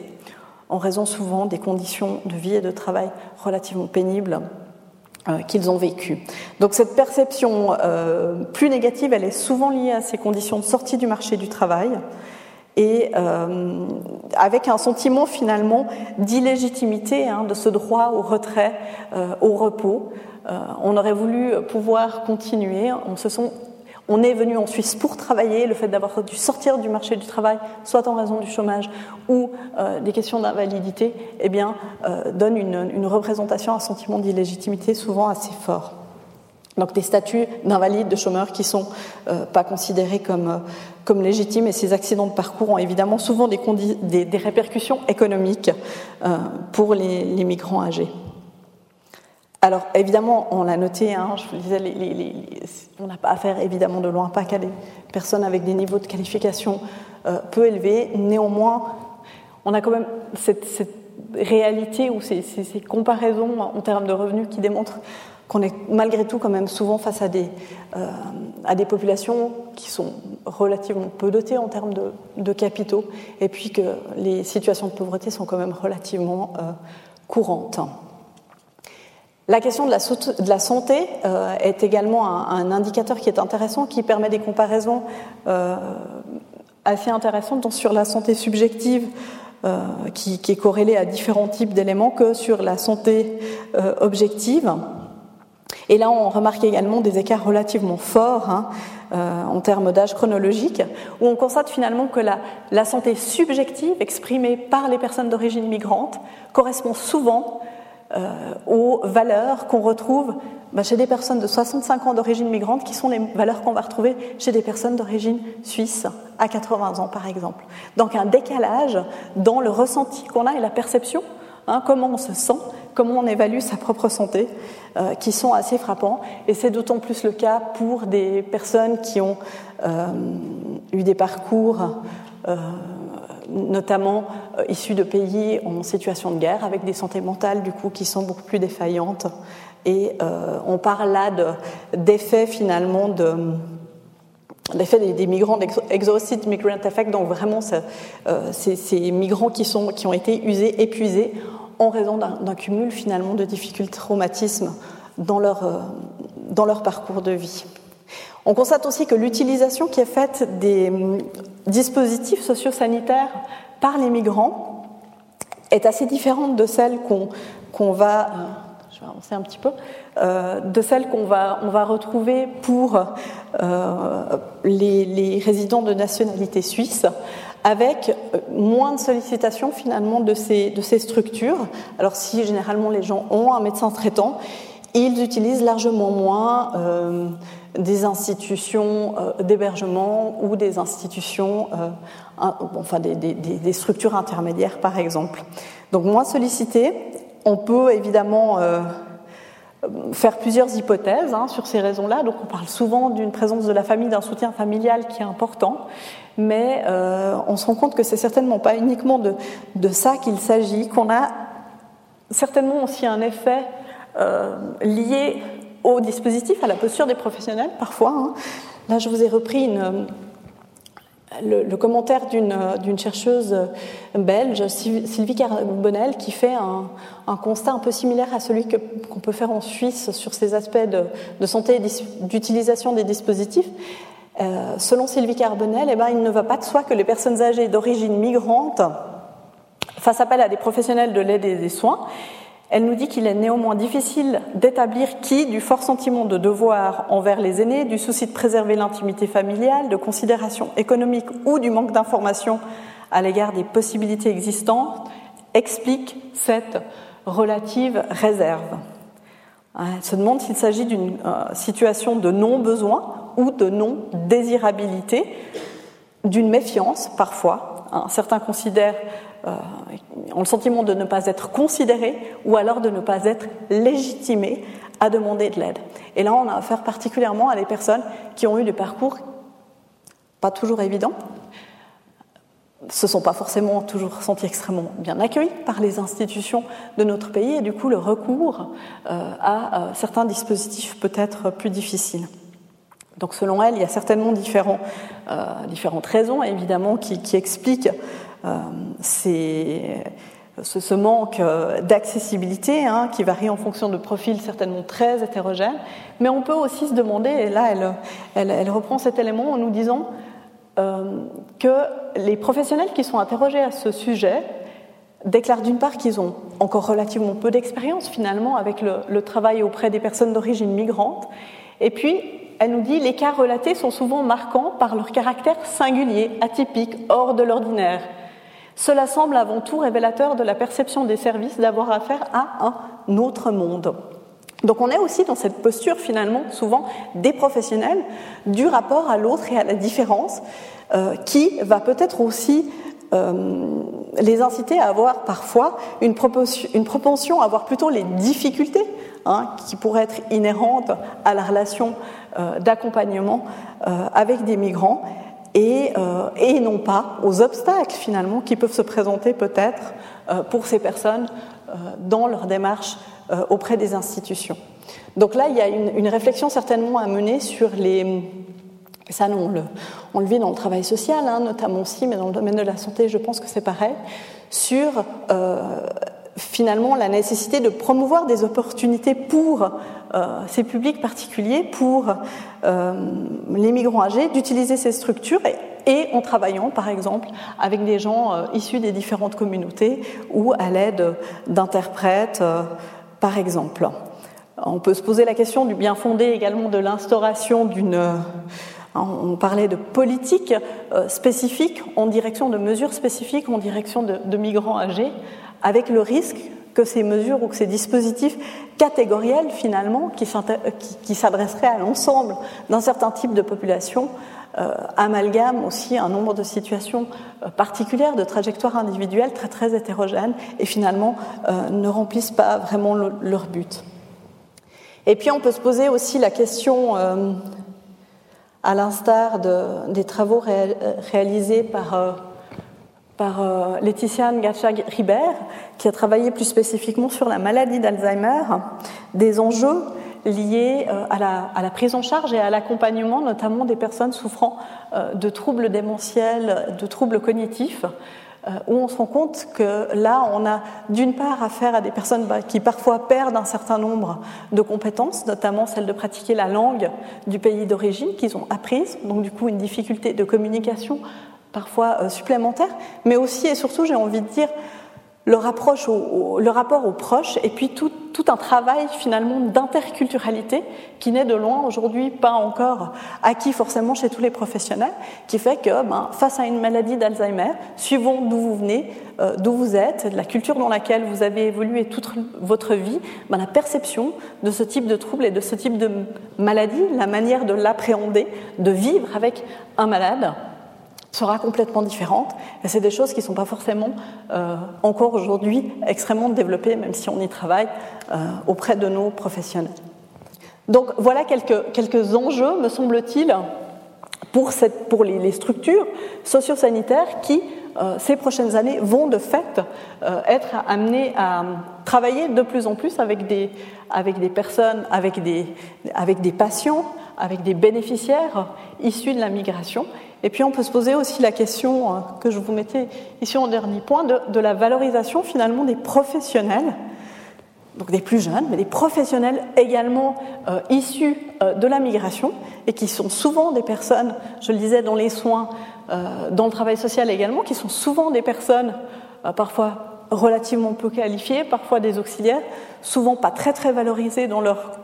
en raison souvent des conditions de vie et de travail relativement pénibles euh, qu'ils ont vécues. Donc cette perception euh, plus négative, elle est souvent liée à ces conditions de sortie du marché du travail et avec un sentiment finalement d'illégitimité hein, de ce droit au retrait, au repos. Euh, on aurait voulu pouvoir continuer. On, sont, est venu en Suisse pour travailler. Le fait d'avoir dû sortir du marché du travail, soit en raison du chômage ou euh, des questions d'invalidité, eh bien, euh, donne une, représentation, un sentiment d'illégitimité souvent assez fort. Donc des statuts d'invalides, de chômeurs qui sont euh, pas considérés comme, légitimes et ces accidents de parcours ont évidemment souvent des, répercussions économiques pour les, migrants âgés. Alors évidemment, on l'a noté, hein, je vous disais, les, les, on n'a pas affaire évidemment de loin pas qu'à des personnes avec des niveaux de qualification euh, peu élevés. Néanmoins, on a quand même cette, réalité ou ces, comparaisons en termes de revenus qui démontrent qu'on est malgré tout quand même souvent face à des, euh, populations qui sont relativement peu dotées en termes de, de, capitaux, et puis que les situations de pauvreté sont quand même relativement euh, courantes. La question de la, santé euh, est également un, indicateur qui est intéressant, qui permet des comparaisons euh, assez intéressantes tant sur la santé subjective euh, qui, est corrélée à différents types d'éléments que sur la santé objective. Et là, on remarque également des écarts relativement forts hein, en termes d'âge chronologique, où on constate finalement que la, santé subjective exprimée par les personnes d'origine migrante correspond souvent aux valeurs qu'on retrouve bah, chez des personnes de 65 ans d'origine migrante, qui sont les valeurs qu'on va retrouver chez des personnes d'origine suisse à 80 ans, par exemple. Donc un décalage dans le ressenti qu'on a et la perception, hein, comment on se sent comment on évalue sa propre santé, euh, qui sont assez frappants. Et c'est d'autant plus le cas pour des personnes qui ont euh, eu des parcours, euh, notamment euh, issus de pays en situation de guerre, avec des santé mentales du coup qui sont beaucoup plus défaillantes. Et euh, on parle là d'effets finalement de des, migrants, exhausted migrant effect, donc vraiment euh, ces migrants qui, sont, qui ont été usés, épuisés en raison d'un cumul finalement de difficultés, traumatismes dans leur, dans leur parcours de vie. On constate aussi que l'utilisation qui est faite des hum, dispositifs sociosanitaires par les migrants est assez différente de celle qu'on qu va, euh, avancer un petit peu, euh, de celle qu'on va, retrouver pour euh, les, résidents de nationalité suisse, avec moins de sollicitations finalement de ces, structures. Alors si généralement les gens ont un médecin traitant, ils utilisent largement moins des institutions euh, d'hébergement ou des institutions, euh, enfin des, structures intermédiaires par exemple. Donc moins sollicités, on peut évidemment faire plusieurs hypothèses hein, sur ces raisons-là. Donc on parle souvent d'une présence de la famille, d'un soutien familial qui est important, mais euh, on se rend compte que c'est certainement pas uniquement de, ça qu'il s'agit, qu'on a certainement aussi un effet euh, lié au dispositif, à la posture des professionnels parfois. Hein. Là, je vous ai repris le, commentaire d'une chercheuse belge, Sylvie Carbonel, qui fait un, constat un peu similaire à celui qu'on peut faire en Suisse sur ces aspects de, santé et d'utilisation des dispositifs. Euh, selon Sylvie Carbonel, eh ben, il ne va pas de soi que les personnes âgées d'origine migrante fassent appel à des professionnels de l'aide et des soins elle nous dit qu'il est néanmoins difficile d'établir qui, du fort sentiment de devoir envers les aînés, du souci de préserver l'intimité familiale, de considération économique ou du manque d'information à l'égard des possibilités existantes, explique cette relative réserve. Elle se demande s'il s'agit d'une euh, situation de non-besoin ou de non-désirabilité, d'une méfiance parfois. certains considèrent euh, ont le sentiment de ne pas être considérés ou alors de ne pas être légitimés à demander de l'aide. Et là, on a affaire particulièrement à des personnes qui ont eu des parcours pas toujours évidents, se sont pas forcément toujours sentis extrêmement bien accueillis par les institutions de notre pays et du coup le recours euh, à euh, certains dispositifs peut être plus difficile. Donc selon elle, il y a certainement euh, différentes raisons évidemment qui, expliquent euh, c'est ce, manque euh, d'accessibilité hein, qui varie en fonction de profils certainement très hétérogènes. Mais on peut aussi se demander, et là elle, elle, reprend cet élément en nous disant euh, que les professionnels qui sont interrogés à ce sujet déclarent d'une part qu'ils ont encore relativement peu d'expérience finalement avec le, le, travail auprès des personnes d'origine migrante. Et puis, elle nous dit les cas relatés sont souvent marquants par leur caractère singulier, atypique, hors de l'ordinaire. Cela semble avant tout révélateur de la perception des services d'avoir affaire à un autre monde. Donc on est aussi dans cette posture finalement souvent des professionnels du rapport à l'autre et à la différence euh, qui va peut-être aussi euh, les inciter à avoir parfois une, propension à avoir plutôt les difficultés hein, qui pourraient être inhérentes à la relation euh, d'accompagnement avec des migrants euh, et, non pas aux obstacles finalement qui peuvent se présenter peut-être euh, pour ces personnes euh, dans leur démarche auprès des institutions. Donc là, il y a une, réflexion certainement à mener sur les... Ça, on le, on le vit dans le travail social, hein, notamment aussi, mais dans le domaine de la santé, je pense que c'est pareil, sur finalement la nécessité de promouvoir des opportunités pour euh, ces publics particuliers, pour euh, les migrants âgés, d'utiliser ces structures et, en travaillant par exemple avec des gens euh, issus des différentes communautés ou à l'aide d'interprètes par exemple. On peut se poser la question du bien fondé également de l'instauration d'une on parlait de politique spécifique en direction de mesures spécifiques en direction de, de migrants âgés avec le risque que ces mesures ou que ces dispositifs catégoriels, finalement, qui s'adresseraient à l'ensemble d'un certain type de population, euh, amalgament aussi un nombre de situations euh, particulières, de trajectoires individuelles très très hétérogènes, et finalement euh, ne remplissent pas vraiment leur but. Et puis on peut se poser aussi la question, à l'instar des travaux réalisés par par euh, Laetitia Ngachag-Ribert, qui a travaillé plus spécifiquement sur la maladie d'Alzheimer, des enjeux liés euh, à, la, prise en charge et à l'accompagnement, notamment des personnes souffrant euh, de troubles démentiels, de troubles cognitifs, où on se rend compte que là, on a d'une part affaire à des personnes bah, qui parfois perdent un certain nombre de compétences, notamment celle de pratiquer la langue du pays d'origine qu'ils ont apprise, donc du coup une difficulté de communication parfois euh, supplémentaires, mais aussi et surtout, j'ai envie de dire, le, rapproche le rapport aux proches et puis tout, tout un travail finalement d'interculturalité qui n'est de loin aujourd'hui pas encore acquis forcément chez tous les professionnels, qui fait que ben, face à une maladie d'Alzheimer, suivant d'où vous venez, euh, d'où vous êtes, de la culture dans laquelle vous avez évolué toute votre vie, ben, la perception de ce type de trouble et de ce type de maladie, la manière de l'appréhender, de vivre avec un malade, sera complètement différente. Et c'est des choses qui ne sont pas forcément euh, encore aujourd'hui extrêmement développées, même si on y travaille euh, auprès de nos professionnels. Donc voilà quelques, quelques enjeux, me semble-t-il, pour, pour les, les structures sociosanitaires qui, euh, ces prochaines années, vont de fait être amenées à travailler de plus en plus avec des, avec des personnes, avec des, avec des patients, avec des bénéficiaires issus de la migration et puis on peut se poser aussi la question euh, que je vous mettais ici en dernier point de, la valorisation finalement des professionnels, donc des plus jeunes, mais des professionnels également euh, issus euh, de la migration et qui sont souvent des personnes, je le disais, dans les soins, dans le travail social également, qui sont souvent des personnes parfois relativement peu qualifiées, parfois des auxiliaires, souvent pas très très valorisées dans leurs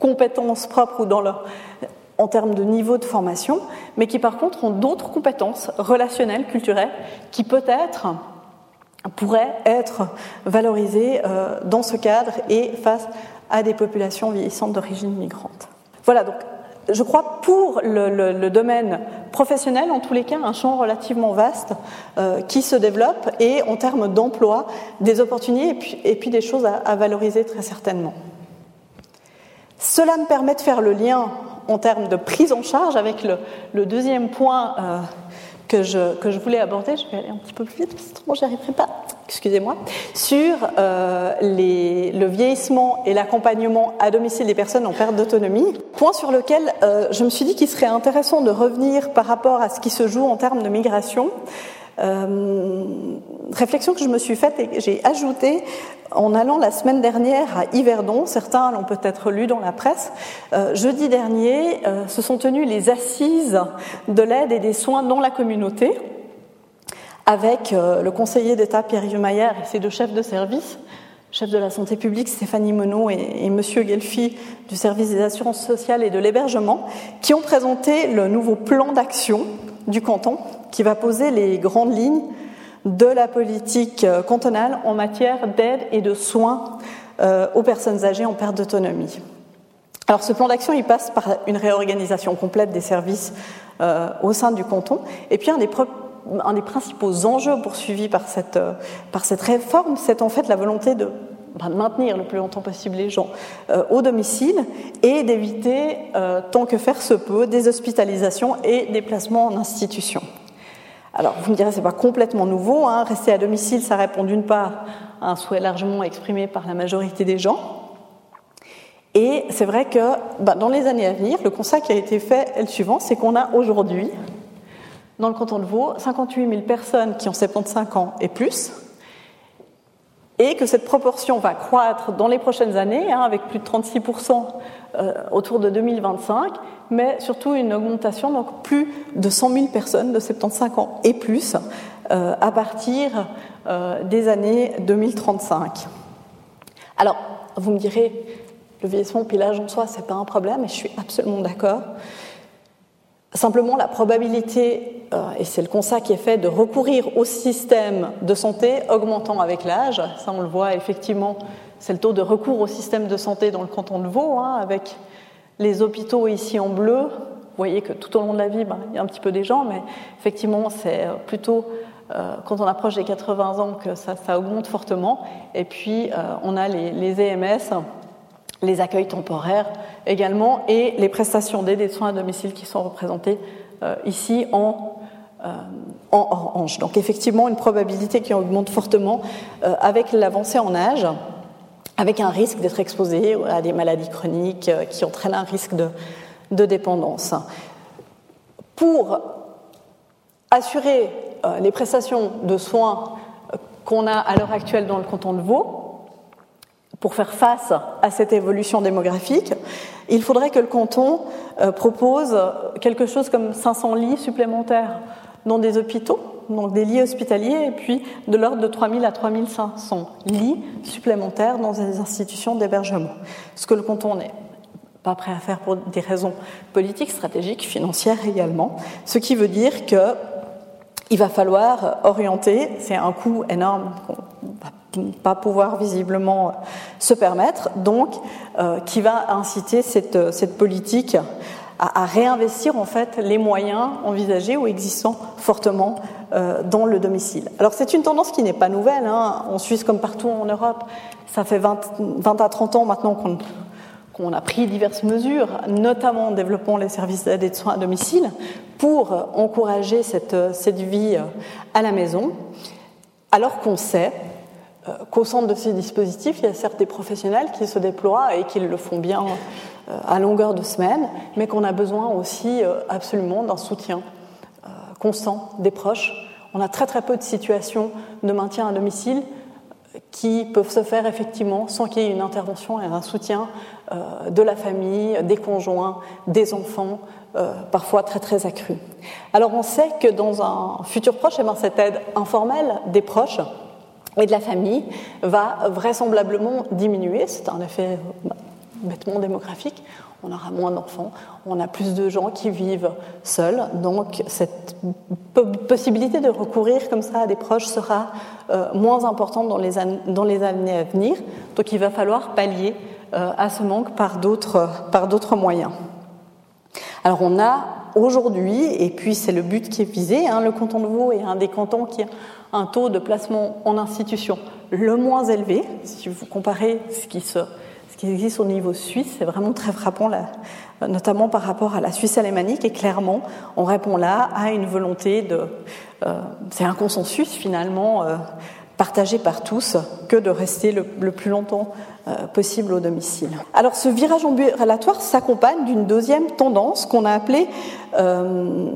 compétences propres ou dans leur en termes de niveau de formation, mais qui par contre ont d'autres compétences relationnelles, culturelles, qui peut-être pourraient être valorisées euh, dans ce cadre et face à des populations vieillissantes d'origine migrante. Voilà, donc je crois pour le, domaine professionnel, en tous les cas, un champ relativement vaste euh, qui se développe et en termes d'emploi, des opportunités et puis, des choses à valoriser très certainement. Cela me permet de faire le lien en termes de prise en charge avec le, deuxième point euh, que, je, que je voulais aborder. Je vais aller un petit peu plus vite, sinon j'y arriverai pas. Excusez-moi. Sur euh, le vieillissement et l'accompagnement à domicile des personnes en perte d'autonomie. Point sur lequel euh, je me suis dit qu'il serait intéressant de revenir par rapport à ce qui se joue en termes de migration. Réflexion que je me suis faite et que j'ai ajoutée en allant la semaine dernière à Yverdon, certains l'ont peut-être lu dans la presse, euh, jeudi dernier euh, se sont tenues les assises de l'aide et des soins dans la communauté avec euh, le conseiller d'État Pierre Mayer et ses deux chefs de service, chef de la santé publique Stéphanie Monod et, et Monsieur Gelfi du service des assurances sociales et de l'hébergement, qui ont présenté le nouveau plan d'action du canton qui va poser les grandes lignes de la politique euh, cantonale en matière d'aide et de soins euh, aux personnes âgées en perte d'autonomie. Alors ce plan d'action, il passe par une réorganisation complète des services euh, au sein du canton. Et puis un des, principaux enjeux poursuivis par cette, réforme, c'est en fait la volonté de, ben, maintenir le plus longtemps possible les gens au domicile et d'éviter, tant que faire se peut, des hospitalisations et des placements en institution. Alors, vous me direz, c'est pas complètement nouveau. Hein. Rester à domicile, ça répond d'une part à un souhait largement exprimé par la majorité des gens. Et c'est vrai que bah, dans les années à venir, le constat qui a été fait est le suivant c'est qu'on a aujourd'hui, dans le canton de Vaud, 58 000 personnes qui ont 75 ans et plus, et que cette proportion va croître dans les prochaines années, hein, avec plus de 36% euh, autour de 2025, mais surtout une augmentation, donc plus de 100 000 personnes de 75 ans et plus euh, à partir euh, des années 2035. Alors, vous me direz, le vieillissement puis l'âge en soi, c'est pas un problème, et je suis absolument d'accord. Simplement, la probabilité, euh, et c'est le constat qui est fait, de recourir au système de santé augmentant avec l'âge, ça on le voit effectivement, c'est le taux de recours au système de santé dans le canton de Vaud, hein, avec les hôpitaux ici en bleu. Vous voyez que tout au long de la vie, ben, il y a un petit peu des gens, mais effectivement, c'est plutôt euh, quand on approche des 80 ans que ça, augmente fortement. Et puis, euh, on a les, les EMS les accueils temporaires également et les prestations d'aide et de soins à domicile qui sont représentées euh, ici en, euh, en orange. Donc effectivement une probabilité qui augmente fortement euh, avec l'avancée en âge, avec un risque d'être exposé à des maladies chroniques qui entraînent un risque de, de dépendance. Pour assurer les prestations de soins qu'on a à l'heure actuelle dans le canton de Vaud, pour faire face à cette évolution démographique, il faudrait que le canton euh, propose quelque chose comme 500 lits supplémentaires dans des hôpitaux, donc des lits hospitaliers, et puis de l'ordre de 3000 à 3500 lits supplémentaires dans des institutions d'hébergement. Ce que le canton n'est pas prêt à faire pour des raisons politiques, stratégiques, financières également. Ce qui veut dire que il va falloir orienter, c'est un coût énorme qu'on va pas pouvoir visiblement se permettre, donc euh, qui va inciter cette, cette politique à, réinvestir en fait les moyens envisagés ou existants fortement euh, dans le domicile. Alors c'est une tendance qui n'est pas nouvelle, hein. en Suisse comme partout en Europe. Ça fait 20, 20 à 30 ans maintenant qu'on qu'on a pris diverses mesures, notamment en développant les services d'aide et de soins à domicile, pour encourager cette, cette vie à la maison, alors qu'on sait euh, qu'au centre de ces dispositifs, il y a certes des professionnels qui se déploient et qui le font bien euh, à longueur de semaine, mais qu'on a besoin aussi euh, absolument d'un soutien constant des proches. On a très très peu de situations de maintien à domicile qui peuvent se faire effectivement sans qu'il y ait une intervention et un soutien euh, de la famille, des conjoints, des enfants, euh, parfois très très accru. Alors on sait que dans un futur proche, eh ben, cette aide informelle des proches et de la famille va vraisemblablement diminuer. C'est un effet bah, bêtement démographique. On aura moins d'enfants, on a plus de gens qui vivent seuls, donc cette possibilité de recourir comme ça à des proches sera euh, moins importante dans les, années à venir. Donc il va falloir pallier euh, à ce manque par d'autres moyens. Alors on a aujourd'hui, et puis c'est le but qui est visé, hein, le canton de Vaud est un des cantons qui a un taux de placement en institution le moins élevé. Si vous comparez ce qui, se, ce qui existe au niveau suisse, c'est vraiment très frappant, là, notamment par rapport à la Suisse alémanique, et clairement, on répond là à une volonté de... Euh, c'est un consensus finalement. Euh, partagé par tous que de rester le, plus longtemps euh, possible au domicile. Alors ce virage ambulatoire s'accompagne d'une deuxième tendance qu'on a appelée euh,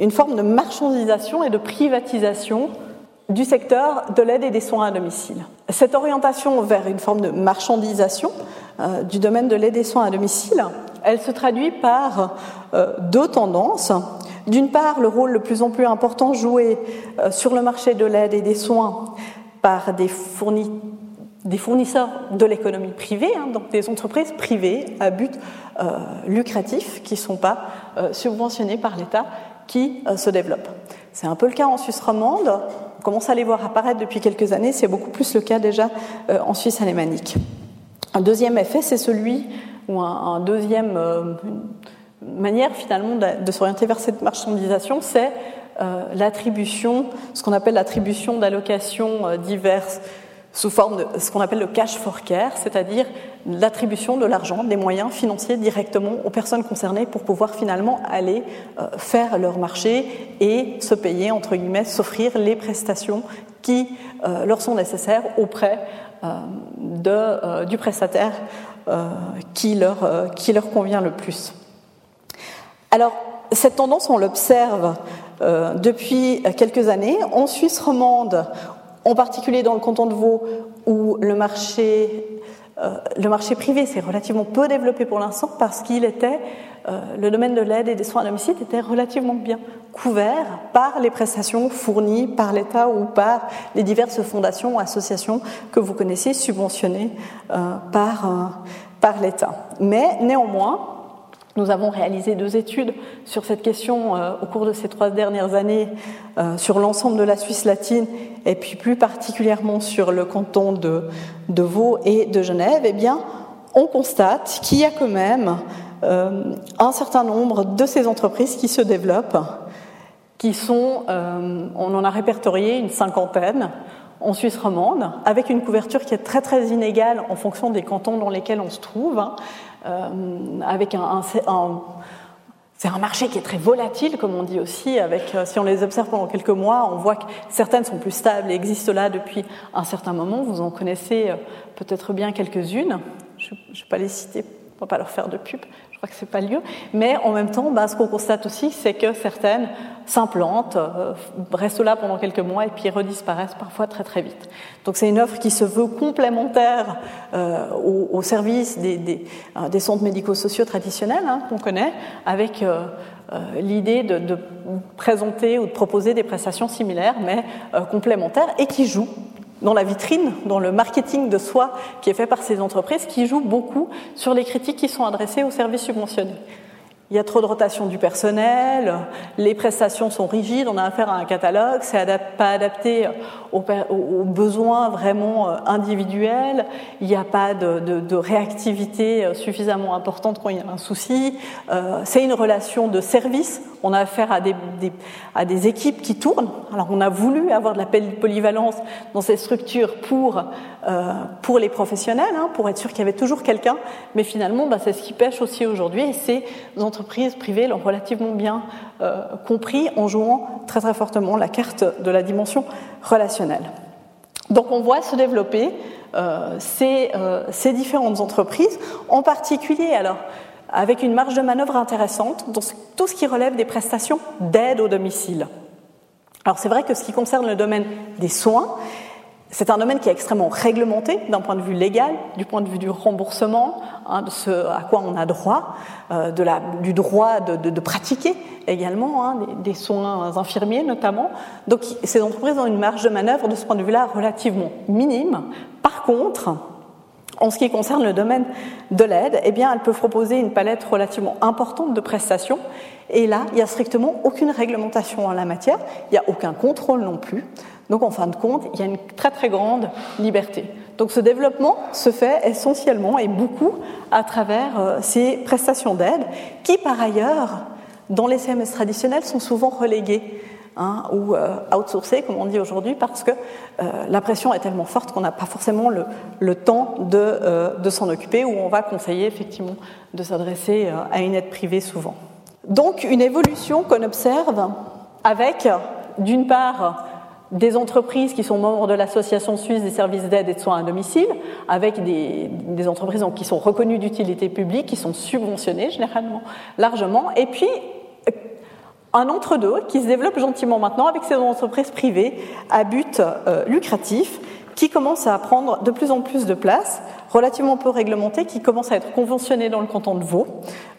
une forme de marchandisation et de privatisation du secteur de l'aide et des soins à domicile. Cette orientation vers une forme de marchandisation euh, du domaine de l'aide et des soins à domicile, elle se traduit par deux tendances. D'une part, le rôle le plus en plus important joué sur le marché de l'aide et des soins par des, fournisseurs de l'économie privée, hein, donc des entreprises privées à but euh, lucratif qui ne sont pas euh, subventionnées par l'État qui euh, se développent. C'est un peu le cas en Suisse romande. On commence à les voir apparaître depuis quelques années. C'est beaucoup plus le cas déjà en Suisse alémanique. Un deuxième effet, c'est celui, ou un, deuxième manière finalement de s'orienter vers cette marchandisation, c'est euh, l'attribution, ce qu'on appelle l'attribution d'allocations euh, diverses sous forme de ce qu'on appelle le cash for care, c'est-à-dire l'attribution de l'argent, des moyens financiers directement aux personnes concernées pour pouvoir finalement aller euh, faire leur marché et se payer, entre guillemets, s'offrir les prestations qui leur sont nécessaires auprès du prestataire qui leur convient le plus. Alors, cette tendance, on l'observe euh, depuis quelques années. En Suisse romande, en particulier dans le canton de Vaud, où le marché, euh, privé s'est relativement peu développé pour l'instant parce qu'il était, euh, le domaine de l'aide et des soins à domicile était relativement bien couvert par les prestations fournies par l'État ou par les diverses fondations ou associations que vous connaissez subventionnées par l'État. Mais néanmoins, nous avons réalisé deux études sur cette question euh, au cours de ces trois dernières années euh, sur l'ensemble de la Suisse latine et puis plus particulièrement sur le canton de, de Vaud et de Genève. Eh bien, on constate qu'il y a quand même euh, un certain nombre de ces entreprises qui se développent, qui sont, on en a répertorié une cinquantaine en Suisse romande, avec une couverture qui est très très inégale en fonction des cantons dans lesquels on se trouve. Hein. Euh, avec un, c'est un marché qui est très volatile, comme on dit aussi. Avec, euh, si on les observe pendant quelques mois, on voit que certaines sont plus stables et existent là depuis un certain moment. Vous en connaissez euh, peut-être bien quelques-unes. Je ne vais pas les citer pour ne pas leur faire de pub que c'est pas lieu. Mais en même temps, bah, ce qu'on constate aussi, c'est que certaines s'implantent, euh, restent là pendant quelques mois et puis redisparaissent parfois très très vite. Donc c'est une offre qui se veut complémentaire euh, au, service des, euh, centres médico-sociaux traditionnels hein, qu'on connaît, avec l'idée de, présenter ou de proposer des prestations similaires mais complémentaires et qui jouent dans la vitrine, dans le marketing de soi qui est fait par ces entreprises, qui jouent beaucoup sur les critiques qui sont adressées aux services subventionnés. Il y a trop de rotation du personnel, les prestations sont rigides, on a affaire à un catalogue, c'est pas adapté aux, besoins vraiment euh, individuels, il n'y a pas de, réactivité euh, suffisamment importante quand il y a un souci, euh, c'est une relation de service, on a affaire à des, équipes qui tournent, alors on a voulu avoir de la polyvalence dans ces structures pour, pour les professionnels, hein, pour être sûr qu'il y avait toujours quelqu'un, mais finalement bah, c'est ce qui pêche aussi aujourd'hui et c'est entreprises privées l'ont relativement bien euh, compris en jouant très très fortement la carte de la dimension relationnelle. Donc on voit se développer euh, ces, euh, ces, différentes entreprises, en particulier alors avec une marge de manœuvre intéressante dans tout ce qui relève des prestations d'aide au domicile. Alors c'est vrai que ce qui concerne le domaine des soins, c'est un domaine qui est extrêmement réglementé d'un point de vue légal, du point de vue du remboursement, hein, de ce à quoi on a droit, euh, du droit de, pratiquer également, hein, des, des, soins infirmiers notamment. Donc ces entreprises ont une marge de manœuvre de ce point de vue-là relativement minime. Par contre, en ce qui concerne le domaine de l'aide, eh bien, elles peuvent proposer une palette relativement importante de prestations. Et là, il n'y a strictement aucune réglementation en la matière, il n'y a aucun contrôle non plus. Donc en fin de compte, il y a une très très grande liberté. Donc ce développement se fait essentiellement et beaucoup à travers euh, ces prestations d'aide qui par ailleurs, dans les CMS traditionnels, sont souvent reléguées hein, ou euh, outsourcées, comme on dit aujourd'hui, parce que euh, la pression est tellement forte qu'on n'a pas forcément le, temps de, de s'en occuper ou on va conseiller effectivement de s'adresser à une aide privée souvent. Donc une évolution qu'on observe avec, d'une part, des entreprises qui sont membres de l'Association suisse des services d'aide et de soins à domicile, avec des, entreprises qui sont reconnues d'utilité publique, qui sont subventionnées généralement largement, et puis euh, un entre-deux qui se développe gentiment maintenant avec ces entreprises privées à but euh, lucratif qui commencent à prendre de plus en plus de place, relativement peu réglementées, qui commencent à être conventionnées dans le canton de Vaud,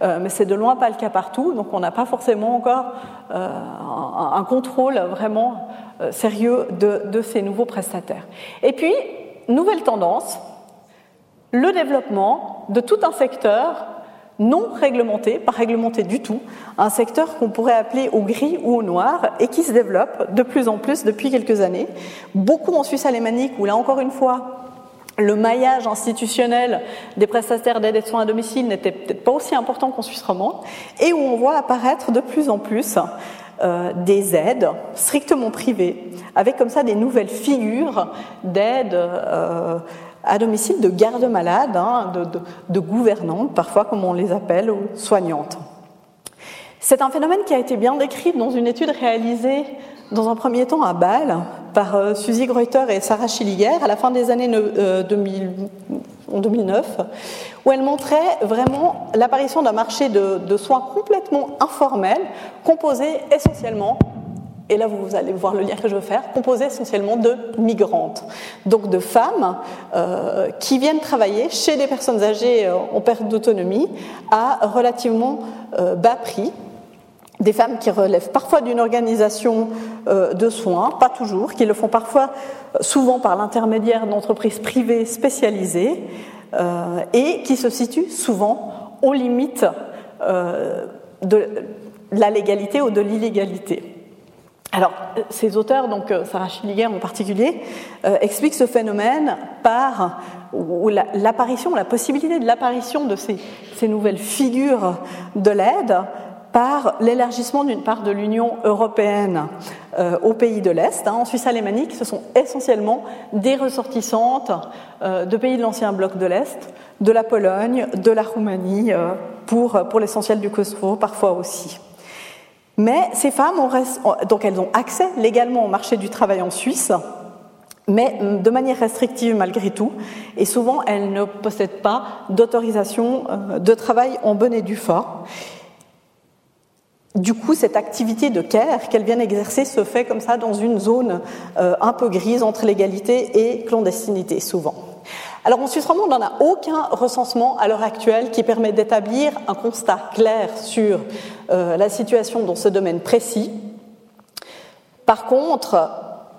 euh, mais c'est de loin pas le cas partout, donc on n'a pas forcément encore un, un, contrôle vraiment euh, sérieux de, ces nouveaux prestataires. Et puis, nouvelle tendance, le développement de tout un secteur non réglementé, pas réglementé du tout, un secteur qu'on pourrait appeler au gris ou au noir et qui se développe de plus en plus depuis quelques années. Beaucoup en Suisse alémanique, où là encore une fois, le maillage institutionnel des prestataires d'aide et de soins à domicile n'était peut-être pas aussi important qu'en Suisse romande, et où on voit apparaître de plus en plus euh, des aides strictement privées, avec comme ça des nouvelles figures d'aide euh, à domicile, de garde-malade, hein, de, de, de gouvernantes, parfois comme on les appelle, ou soignantes. C'est un phénomène qui a été bien décrit dans une étude réalisée dans un premier temps à Bâle par euh, Suzy Greuter et Sarah Schilliger à la fin des années 2000, en 2009, où elle montrait vraiment l'apparition d'un marché de, soins complètement informel, composé essentiellement et là vous allez voir le lien que je veux faire, composé essentiellement de migrantes, donc de femmes euh, qui viennent travailler chez des personnes âgées euh, en perte d'autonomie à relativement euh, bas prix, des femmes qui relèvent parfois d'une organisation de soins, pas toujours, qui le font parfois souvent par l'intermédiaire d'entreprises privées spécialisées et qui se situent souvent aux limites de la légalité ou de l'illégalité. Alors, ces auteurs, donc euh, Sarah Schilliger en particulier, expliquent ce phénomène par l'apparition, la possibilité de l'apparition de ces, nouvelles figures de l'aide par l'élargissement d'une part de l'Union européenne euh, aux pays de l'Est. En Suisse alémanique, ce sont essentiellement des ressortissantes euh, de pays de l'ancien bloc de l'Est, de la Pologne, de la Roumanie, euh, pour l'essentiel du Kosovo parfois aussi. Mais ces femmes ont, donc accès légalement au marché du travail en Suisse, mais de manière restrictive malgré tout, et souvent elles ne possèdent pas d'autorisation de travail en bonne et due. Du coup, cette activité de care qu'elles viennent exercer se fait comme ça dans une zone euh, un peu grise entre légalité et clandestinité, souvent. Alors en Suisse romande, on n'a aucun recensement à l'heure actuelle qui permet d'établir un constat clair sur euh, la situation dans ce domaine précis. Par contre,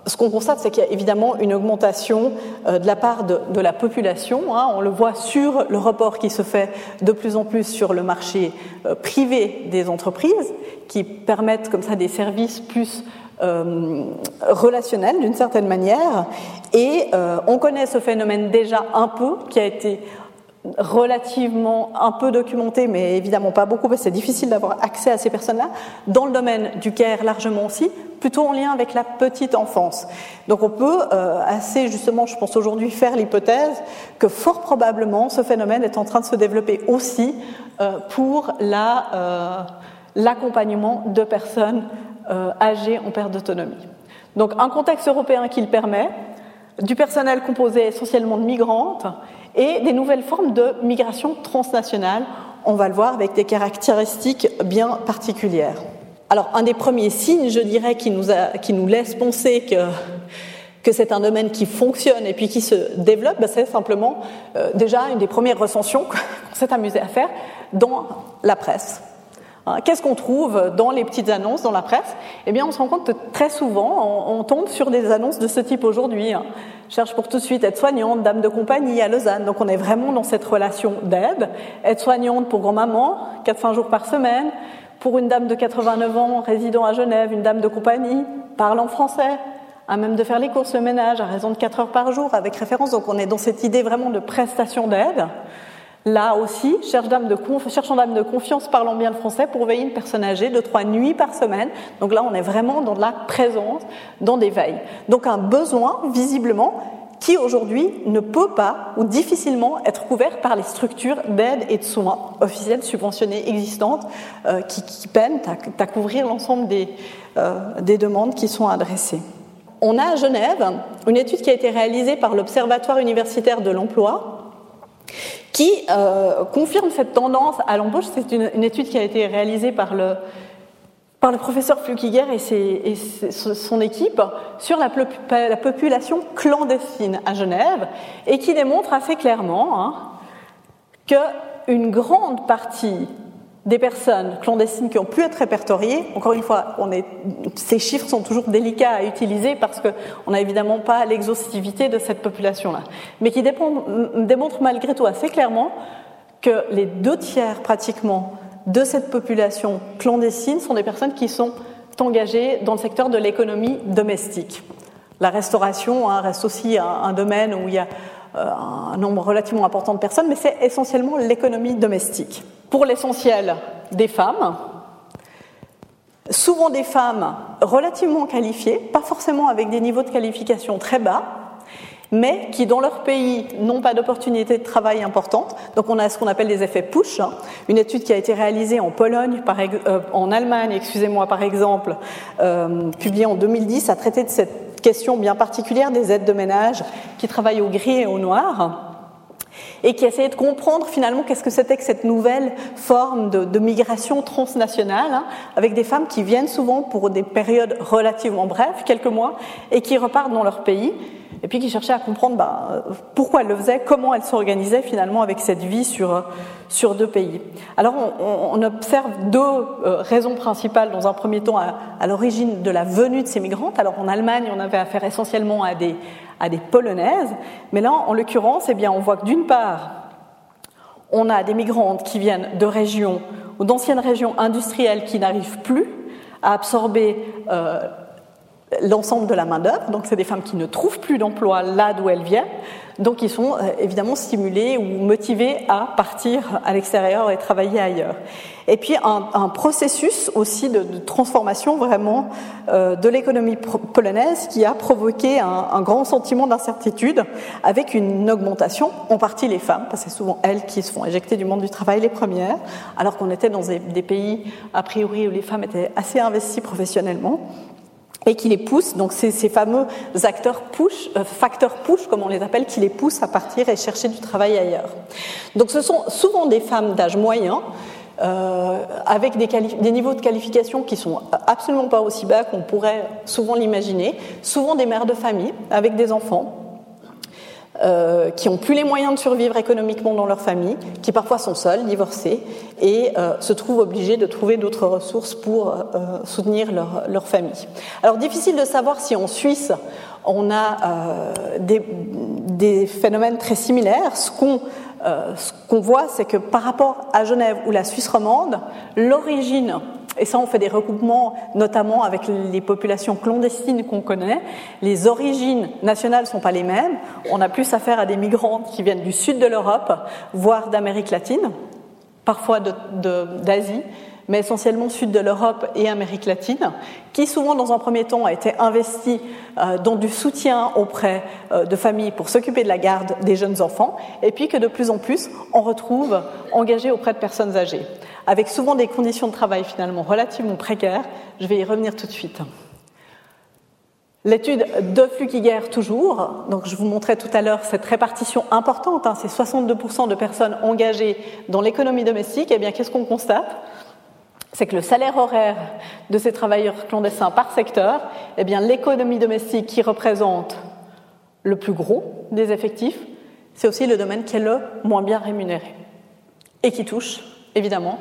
ce qu'on constate, c'est qu'il y a évidemment une augmentation euh, de la part de, la population. Hein. On le voit sur le report qui se fait de plus en plus sur le marché euh, privé des entreprises, qui permettent comme ça des services plus euh, relationnels d'une certaine manière. Et on connaît ce phénomène déjà un peu, qui a été relativement un peu documenté, mais évidemment pas beaucoup, parce que c'est difficile d'avoir accès à ces personnes-là, dans le domaine du care largement aussi, plutôt en lien avec la petite enfance. Donc on peut euh, assez justement, je pense aujourd'hui, faire l'hypothèse que fort probablement ce phénomène est en train de se développer aussi euh, pour euh, l'accompagnement de personnes âgées en perte d'autonomie. Donc un contexte européen qui le permet, du personnel composé essentiellement de migrantes et des nouvelles formes de migration transnationale. On va le voir avec des caractéristiques bien particulières. Alors, un des premiers signes, je dirais, qui nous, qui nous laisse penser que, que c'est un domaine qui fonctionne et puis qui se développe, ben, c'est simplement euh, déjà une des premières recensions [LAUGHS] qu'on s'est amusé à faire dans la presse. Hein, qu'est-ce qu'on trouve dans les petites annonces dans la presse? Eh bien, on se rend compte que très souvent, on, tombe sur des annonces de ce type aujourd'hui. Hein. Cherche pour tout de suite être soignante, dame de compagnie à Lausanne. Donc, on est vraiment dans cette relation d'aide. Être soignante pour grand-maman, 4-5 jours par semaine. Pour une dame de 89 ans, résidant à Genève, une dame de compagnie, parlant français, à même de faire les courses, le ménage, à raison de 4 heures par jour, avec référence. Donc, on est dans cette idée vraiment de prestation d'aide. Là aussi, cherchant dame, de de confiance parlant bien le français pour veiller une personne âgée de trois nuits par semaine. Donc là, on est vraiment dans la présence, dans des veilles. Donc un besoin, visiblement, qui aujourd'hui ne peut pas ou difficilement être couvert par les structures d'aide et de soins officielles subventionnées existantes euh, qui, peinent à, couvrir l'ensemble des, euh, des demandes qui sont adressées. On a à Genève une étude qui a été réalisée par l'Observatoire universitaire de l'emploi qui euh, confirme cette tendance à l'embauche. C'est une, étude qui a été réalisée par le, par le professeur Flukiger et, son équipe sur la, la, population clandestine à Genève et qui démontre assez clairement hein, qu'une grande partie des personnes clandestines qui ont pu être répertoriées. Encore une fois, ces chiffres sont toujours délicats à utiliser parce qu'on n'a évidemment pas l'exhaustivité de cette population-là, mais qui démontrent malgré tout assez clairement que les deux tiers pratiquement de cette population clandestine sont des personnes qui sont engagées dans le secteur de l'économie domestique. La restauration hein, reste aussi un, domaine où il y a un nombre relativement important de personnes, mais c'est essentiellement l'économie domestique. Pour l'essentiel, des femmes, souvent des femmes relativement qualifiées, pas forcément avec des niveaux de qualification très bas, mais qui dans leur pays n'ont pas d'opportunité de travail importante. Donc on a ce qu'on appelle des effets push. Hein. Une étude qui a été réalisée en Pologne, par, euh, en Allemagne, excusez-moi par exemple, euh, publiée en 2010, a traité de cette question bien particulière des aides de ménage qui travaillent au gris et au noir et qui essayaient de comprendre finalement qu'est-ce que c'était que cette nouvelle forme de, migration transnationale, hein, avec des femmes qui viennent souvent pour des périodes relativement brèves, quelques mois, et qui repartent dans leur pays et puis qui cherchait à comprendre bah, pourquoi elle le faisait, comment elle s'organisait finalement avec cette vie sur, sur deux pays. Alors on, observe deux euh, raisons principales dans un premier temps à, l'origine de la venue de ces migrantes. Alors en Allemagne, on avait affaire essentiellement à des, à des Polonaises, mais là en l'occurrence, eh bien, on voit que d'une part, on a des migrantes qui viennent de régions ou d'anciennes régions industrielles qui n'arrivent plus à absorber euh, l'ensemble de la main-d'œuvre. Donc, c'est des femmes qui ne trouvent plus d'emploi là d'où elles viennent. Donc, ils sont euh, évidemment stimulés ou motivés à partir à l'extérieur et travailler ailleurs. Et puis, un, processus aussi de, transformation vraiment euh, de l'économie polonaise qui a provoqué un, grand sentiment d'incertitude avec une augmentation, en partie les femmes, parce que c'est souvent elles qui se font éjecter du monde du travail les premières, alors qu'on était dans des, des pays, a priori, où les femmes étaient assez investies professionnellement et qui les poussent, donc c'est ces fameux acteurs push, euh, facteurs push, comme on les appelle, qui les poussent à partir et chercher du travail ailleurs. Donc ce sont souvent des femmes d'âge moyen, euh, avec des, des, niveaux de qualification qui sont absolument pas aussi bas qu'on pourrait souvent l'imaginer, souvent des mères de famille avec des enfants, euh, qui ont plus les moyens de survivre économiquement dans leur famille, qui parfois sont seuls, divorcés, et euh, se trouvent obligés de trouver d'autres ressources pour euh, soutenir leur, famille. Alors difficile de savoir si en Suisse on a des, phénomènes très similaires. Ce qu'on qu'on voit, c'est que par rapport à Genève ou la Suisse romande, l'origine et ça, on fait des recoupements, notamment avec les populations clandestines qu'on connaît. Les origines nationales ne sont pas les mêmes. On a plus affaire à des migrants qui viennent du sud de l'Europe, voire d'Amérique latine, parfois d'Asie, mais essentiellement sud de l'Europe et Amérique latine, qui souvent dans un premier temps a été investi euh, dans du soutien auprès euh, de familles pour s'occuper de la garde des jeunes enfants, et puis que de plus en plus on retrouve engagés auprès de personnes âgées avec souvent des conditions de travail finalement relativement précaires. Je vais y revenir tout de suite. L'étude de Flukiger toujours, donc je vous montrais tout à l'heure cette répartition importante, hein, c'est 62% de personnes engagées dans l'économie domestique, et eh bien qu'est-ce qu'on constate? C'est que le salaire horaire de ces travailleurs clandestins par secteur, eh bien l'économie domestique qui représente le plus gros des effectifs, c'est aussi le domaine qui est le moins bien rémunéré et qui touche évidemment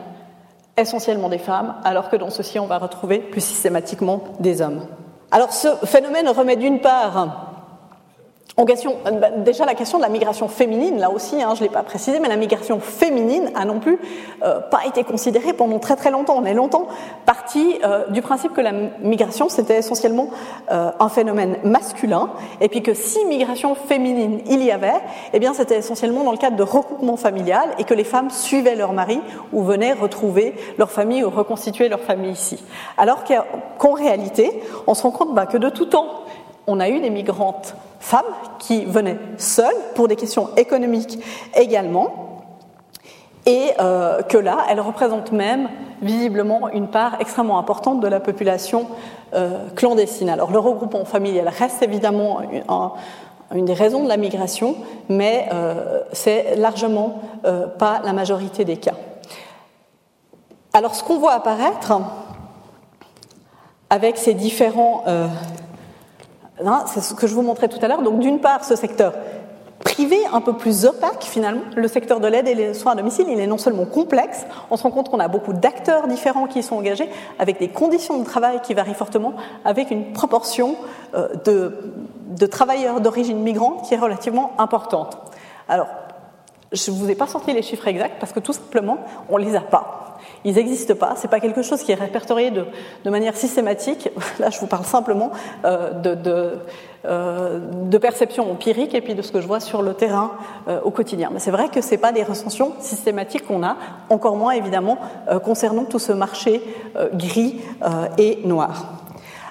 essentiellement des femmes, alors que dans ceci, on va retrouver plus systématiquement des hommes. Alors ce phénomène remet d'une part question, euh, bah, déjà la question de la migration féminine, là aussi, hein, je ne l'ai pas précisé, mais la migration féminine a non plus euh, pas été considérée pendant très très longtemps. On est longtemps parti euh, du principe que la migration c'était essentiellement un phénomène masculin, et puis que si migration féminine il y avait, eh bien c'était essentiellement dans le cadre de recoupement familial et que les femmes suivaient leur mari ou venaient retrouver leur famille ou reconstituer leur famille ici. Alors qu'en réalité, on se rend compte bah, que de tout temps, on a eu des migrantes femmes qui venaient seules pour des questions économiques également, et euh, que là, elles représentent même visiblement une part extrêmement importante de la population euh, clandestine. Alors le regroupement familial reste évidemment une des raisons de la migration, mais euh, c'est largement pas la majorité des cas. Alors ce qu'on voit apparaître avec ces différents C'est ce que je vous montrais tout à l'heure. Donc d'une part, ce secteur privé un peu plus opaque finalement. Le secteur de l'aide et les soins à domicile, il est non seulement complexe, on se rend compte qu'on a beaucoup d'acteurs différents qui sont engagés, avec des conditions de travail qui varient fortement, avec une proportion euh, de, de travailleurs d'origine migrante qui est relativement importante. Alors, je ne vous ai pas sorti les chiffres exacts parce que tout simplement, on ne les a pas. Ils n'existent pas. C'est pas quelque chose qui est répertorié de, manière systématique. [LAUGHS] Là, je vous parle simplement euh, de, euh, perception empirique et puis de ce que je vois sur le terrain euh, au quotidien. Mais c'est vrai que c'est pas des recensions systématiques qu'on a, encore moins évidemment concernant tout ce marché gris et noir.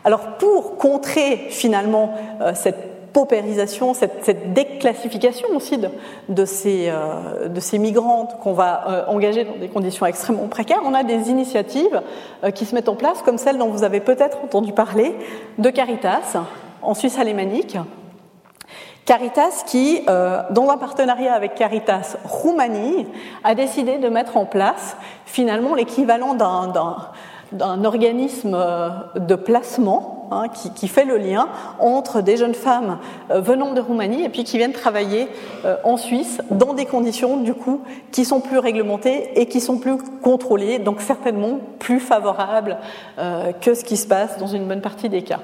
Alors, pour contrer finalement cette paupérisation, cette, déclassification aussi de, de, ces, euh, de ces migrantes qu'on va euh, engager dans des conditions extrêmement précaires, on a des initiatives euh, qui se mettent en place, comme celle dont vous avez peut-être entendu parler, de Caritas, en Suisse alémanique. Caritas qui, dans un partenariat avec Caritas Roumanie, a décidé de mettre en place finalement l'équivalent d'un d'un organisme euh, de placement hein, qui, fait le lien entre des jeunes femmes euh, venant de Roumanie et puis qui viennent travailler euh, en Suisse dans des conditions du coup qui sont plus réglementées et qui sont plus contrôlées, donc certainement plus favorables que ce qui se passe dans une bonne partie des cas.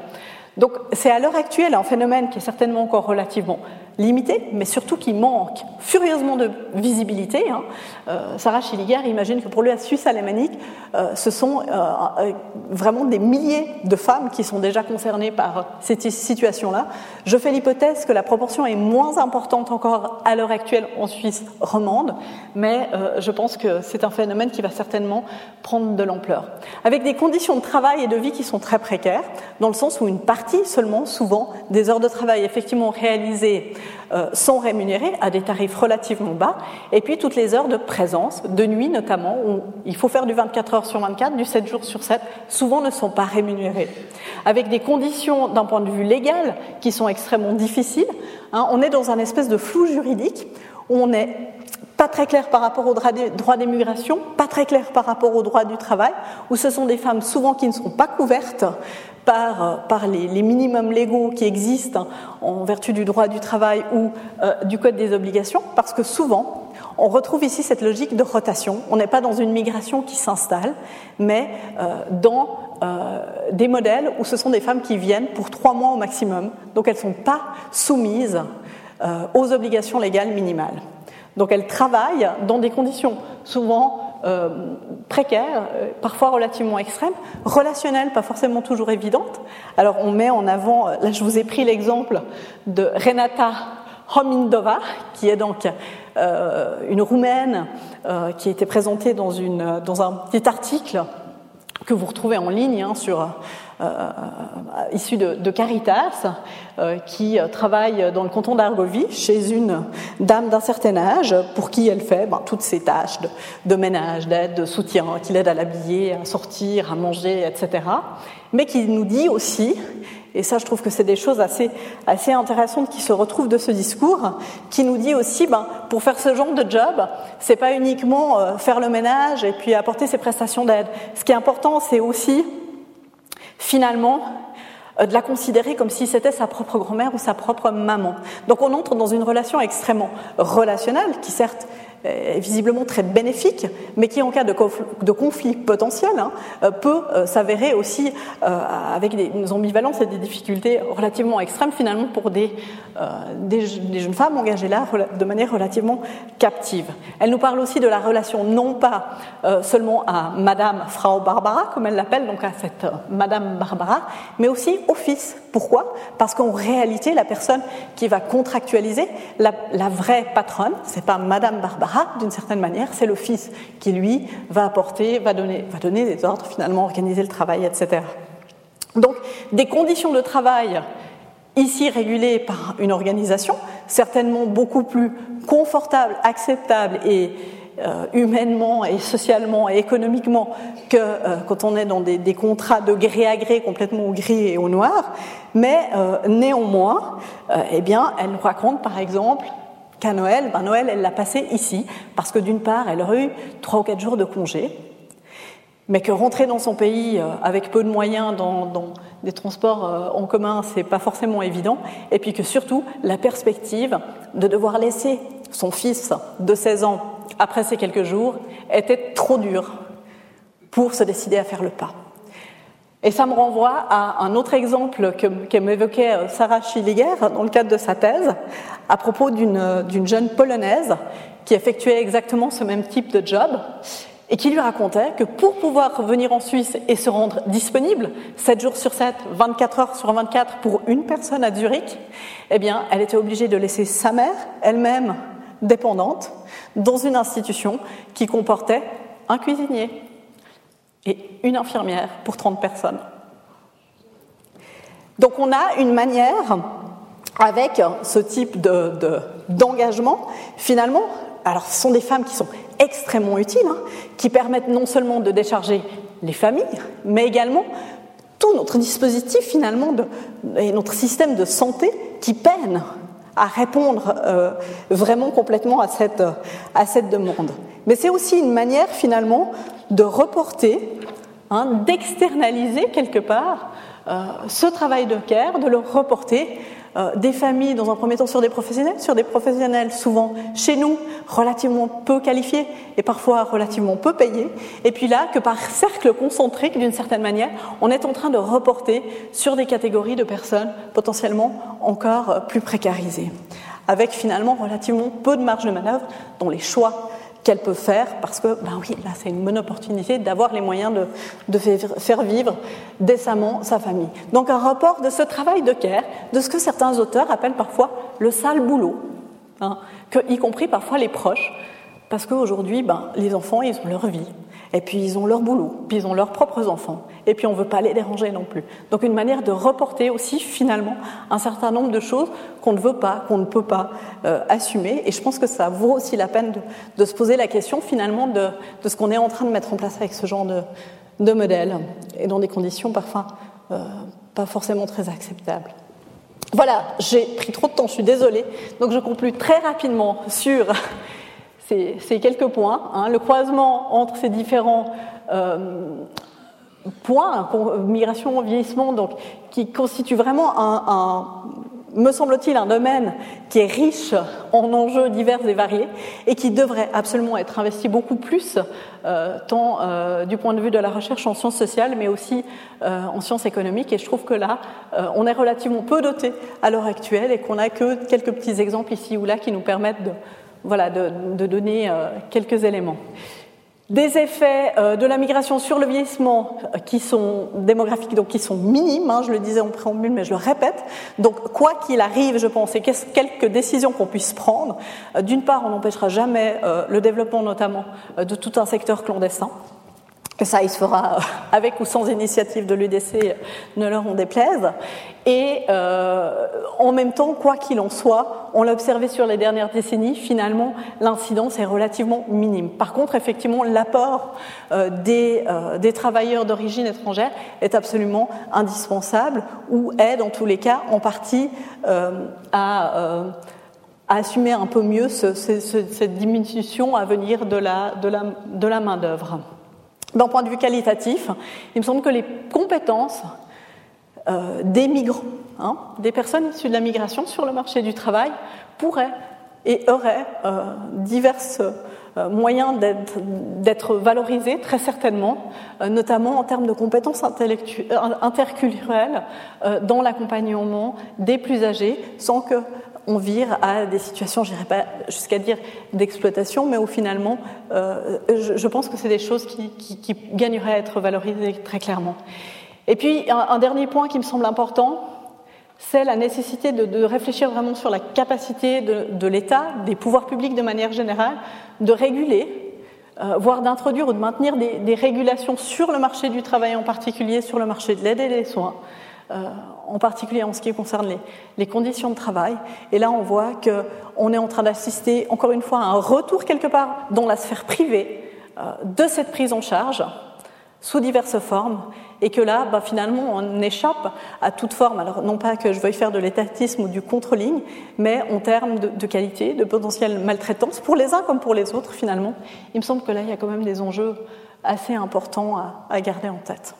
Donc c'est à l'heure actuelle un phénomène qui est certainement encore relativement limité, mais surtout qui manque furieusement de visibilité. Hein. Euh, Sarah Schilliger imagine que pour lui, la Suisse alémanique, euh, ce sont euh, vraiment des milliers de femmes qui sont déjà concernées par cette situation-là. Je fais l'hypothèse que la proportion est moins importante encore à l'heure actuelle en Suisse romande, mais je pense que c'est un phénomène qui va certainement prendre de l'ampleur. Avec des conditions de travail et de vie qui sont très précaires, dans le sens où une partie seulement, souvent, des heures de travail effectivement réalisées sont rémunérés à des tarifs relativement bas, et puis toutes les heures de présence, de nuit notamment, où il faut faire du 24 heures sur 24, du 7 jours sur 7, souvent ne sont pas rémunérés. Avec des conditions d'un point de vue légal qui sont extrêmement difficiles, hein, on est dans un espèce de flou juridique où on est pas très clair par rapport au droit des migrations, pas très clair par rapport au droit du travail, où ce sont des femmes souvent qui ne sont pas couvertes par, par les, minimums légaux qui existent en vertu du droit du travail ou euh, du code des obligations, parce que souvent, on retrouve ici cette logique de rotation. On n'est pas dans une migration qui s'installe, mais euh, dans euh, des modèles où ce sont des femmes qui viennent pour trois mois au maximum, donc elles ne sont pas soumises aux obligations légales minimales. Donc elles travaillent dans des conditions souvent euh, précaires, euh, parfois relativement extrêmes, relationnelles, pas forcément toujours évidentes. Alors on met en avant, euh, là je vous ai pris l'exemple de Renata Homindova, qui est donc une Roumaine qui a été présentée dans un petit article que vous retrouvez en ligne hein, sur euh, euh, issu de, Caritas, euh, qui travaille dans le canton d'Argovie chez une dame d'un certain âge pour qui elle fait ben, toutes ces tâches de, ménage, d'aide, de soutien, qui l'aide à l'habiller, à sortir, à manger, etc. Mais qui nous dit aussi et ça, je trouve que c'est des choses assez, assez intéressantes qui se retrouvent de ce discours, qui nous dit aussi, ben, pour faire ce genre de job, c'est pas uniquement faire le ménage et puis apporter ses prestations d'aide. Ce qui est important, c'est aussi finalement, euh, de la considérer comme si c'était sa propre grand-mère ou sa propre maman. Donc on entre dans une relation extrêmement relationnelle, qui certes visiblement très bénéfique, mais qui en cas de, conflit potentiel hein, euh, peut euh, s'avérer aussi avec des, ambivalences et des difficultés relativement extrêmes finalement pour des, des, jeunes femmes engagées là de manière relativement captive. Elle nous parle aussi de la relation non pas seulement à Madame Frau Barbara, comme elle l'appelle, donc à cette Madame Barbara, mais aussi au fils. Pourquoi? Parce qu'en réalité, la personne qui va contractualiser, la, la vraie patronne, c'est pas Madame Barbara, d'une certaine manière, c'est le fils qui lui va apporter, va donner, des ordres, finalement organiser le travail, etc. Donc, des conditions de travail ici régulées par une organisation, certainement beaucoup plus confortables, acceptables et euh, humainement et socialement et économiquement que euh, quand on est dans des, contrats de gré à gré complètement au gris et au noir. Mais euh, néanmoins, eh bien, elle nous raconte par exemple qu'à Noël, ben Noël, elle l'a passé ici, parce que d'une part, elle aurait eu trois ou quatre jours de congé, mais que rentrer dans son pays avec peu de moyens dans, dans des transports en commun, c'est pas forcément évident, et puis que surtout, la perspective de devoir laisser son fils de 16 ans après ces quelques jours, était trop dur pour se décider à faire le pas. Et ça me renvoie à un autre exemple que, m'évoquait euh, Sarah Schilliger dans le cadre de sa thèse, à propos d'une jeune polonaise qui effectuait exactement ce même type de job et qui lui racontait que pour pouvoir revenir en Suisse et se rendre disponible 7 jours sur 7, 24 heures sur 24 pour une personne à Zurich, eh bien, elle était obligée de laisser sa mère, elle-même dépendante, dans une institution qui comportait un cuisinier et une infirmière pour 30 personnes. Donc on a une manière, avec ce type d'engagement, de, finalement, alors ce sont des femmes qui sont extrêmement utiles, hein, qui permettent non seulement de décharger les familles, mais également tout notre dispositif finalement et notre système de santé qui peine à répondre euh, vraiment complètement à cette, à cette demande. Mais c'est aussi une manière finalement de reporter, hein, d'externaliser quelque part euh, ce travail de care, de le reporter euh, des familles, dans un premier temps, sur des professionnels, sur des professionnels souvent chez nous relativement peu qualifiés et parfois relativement peu payés, et puis là que par cercle concentrique, d'une certaine manière, on est en train de reporter sur des catégories de personnes potentiellement encore plus précarisées, avec finalement relativement peu de marge de manœuvre dans les choix qu'elle peut faire, parce que, ben oui, là, c'est une bonne opportunité d'avoir les moyens de, faire vivre décemment sa famille. Donc, un rapport de ce travail de care, de ce que certains auteurs appellent parfois le sale boulot, hein, que, y compris parfois les proches, parce qu'aujourd'hui, ben, les enfants, ils ont leur vie. Et puis ils ont leur boulot, puis ils ont leurs propres enfants, et puis on ne veut pas les déranger non plus. Donc une manière de reporter aussi finalement un certain nombre de choses qu'on ne veut pas, qu'on ne peut pas euh, assumer. Et je pense que ça vaut aussi la peine de, se poser la question finalement de, ce qu'on est en train de mettre en place avec ce genre de, modèle, et dans des conditions parfois euh, pas forcément très acceptables. Voilà, j'ai pris trop de temps, je suis désolée. Donc je conclue très rapidement sur ces, quelques points, hein, le croisement entre ces différents points, migration, vieillissement, donc, qui constitue vraiment me semble-t-il, un domaine qui est riche en enjeux divers et variés et qui devrait absolument être investi beaucoup plus, euh, tant euh, du point de vue de la recherche en sciences sociales, mais aussi euh, en sciences économiques. Et je trouve que là, on est relativement peu doté à l'heure actuelle et qu'on n'a que quelques petits exemples ici ou là qui nous permettent de, voilà, de, donner quelques éléments des effets euh, de la migration sur le vieillissement euh, qui sont démographiques, donc qui sont minimes, hein, je le disais en préambule, mais je le répète. Donc, quoi qu'il arrive, je pense, et quelques décisions qu'on puisse prendre, euh, d'une part, on n'empêchera jamais le développement notamment de tout un secteur clandestin que ça, il se fera euh, avec ou sans initiative de l'UDC, ne leur en déplaise. Et euh, en même temps, quoi qu'il en soit, on l'a observé sur les dernières décennies, finalement, l'incidence est relativement minime. Par contre, effectivement, l'apport euh, des, travailleurs d'origine étrangère est absolument indispensable, ou aide, en tous les cas, en partie à assumer un peu mieux ce, cette diminution à venir de la, de la, de la main-d'œuvre. D'un point de vue qualitatif, il me semble que les compétences euh, des migrants, hein, des personnes issues de la migration sur le marché du travail, pourraient et auraient euh, divers euh, moyens d'être valorisées, très certainement, notamment en termes de compétences interculturelles dans l'accompagnement des plus âgés, sans que on vire à des situations, je n'irai pas jusqu'à dire d'exploitation, mais où finalement, euh, je, pense que c'est des choses qui, gagneraient à être valorisées très clairement. Et puis, un, dernier point qui me semble important, c'est la nécessité de, réfléchir vraiment sur la capacité de, l'État, des pouvoirs publics de manière générale, de réguler, euh, voire d'introduire ou de maintenir des, régulations sur le marché du travail en particulier, sur le marché de l'aide et des soins, en particulier en ce qui concerne les, conditions de travail. Et là, on voit qu'on est en train d'assister, encore une fois, à un retour quelque part dans la sphère privée euh, de cette prise en charge sous diverses formes, et que là, bah, finalement, on échappe à toute forme. Alors, non pas que je veuille faire de l'étatisme ou du contre-ligne, mais en termes de, qualité, de potentielle maltraitance, pour les uns comme pour les autres, finalement. Il me semble que là, il y a quand même des enjeux assez importants à garder en tête.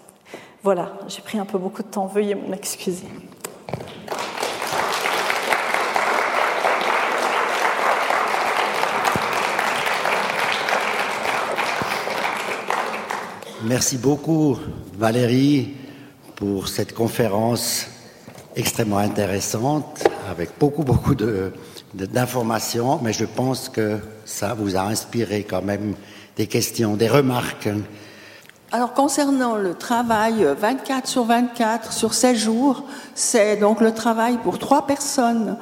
Voilà, j'ai pris un peu beaucoup de temps, veuillez m'en excuser. Merci beaucoup Valérie pour cette conférence extrêmement intéressante avec beaucoup beaucoup d'informations, mais je pense que ça vous a inspiré quand même des questions, des remarques alors concernant le travail 24 sur 24 sur 16 jours, c'est donc le travail pour trois personnes.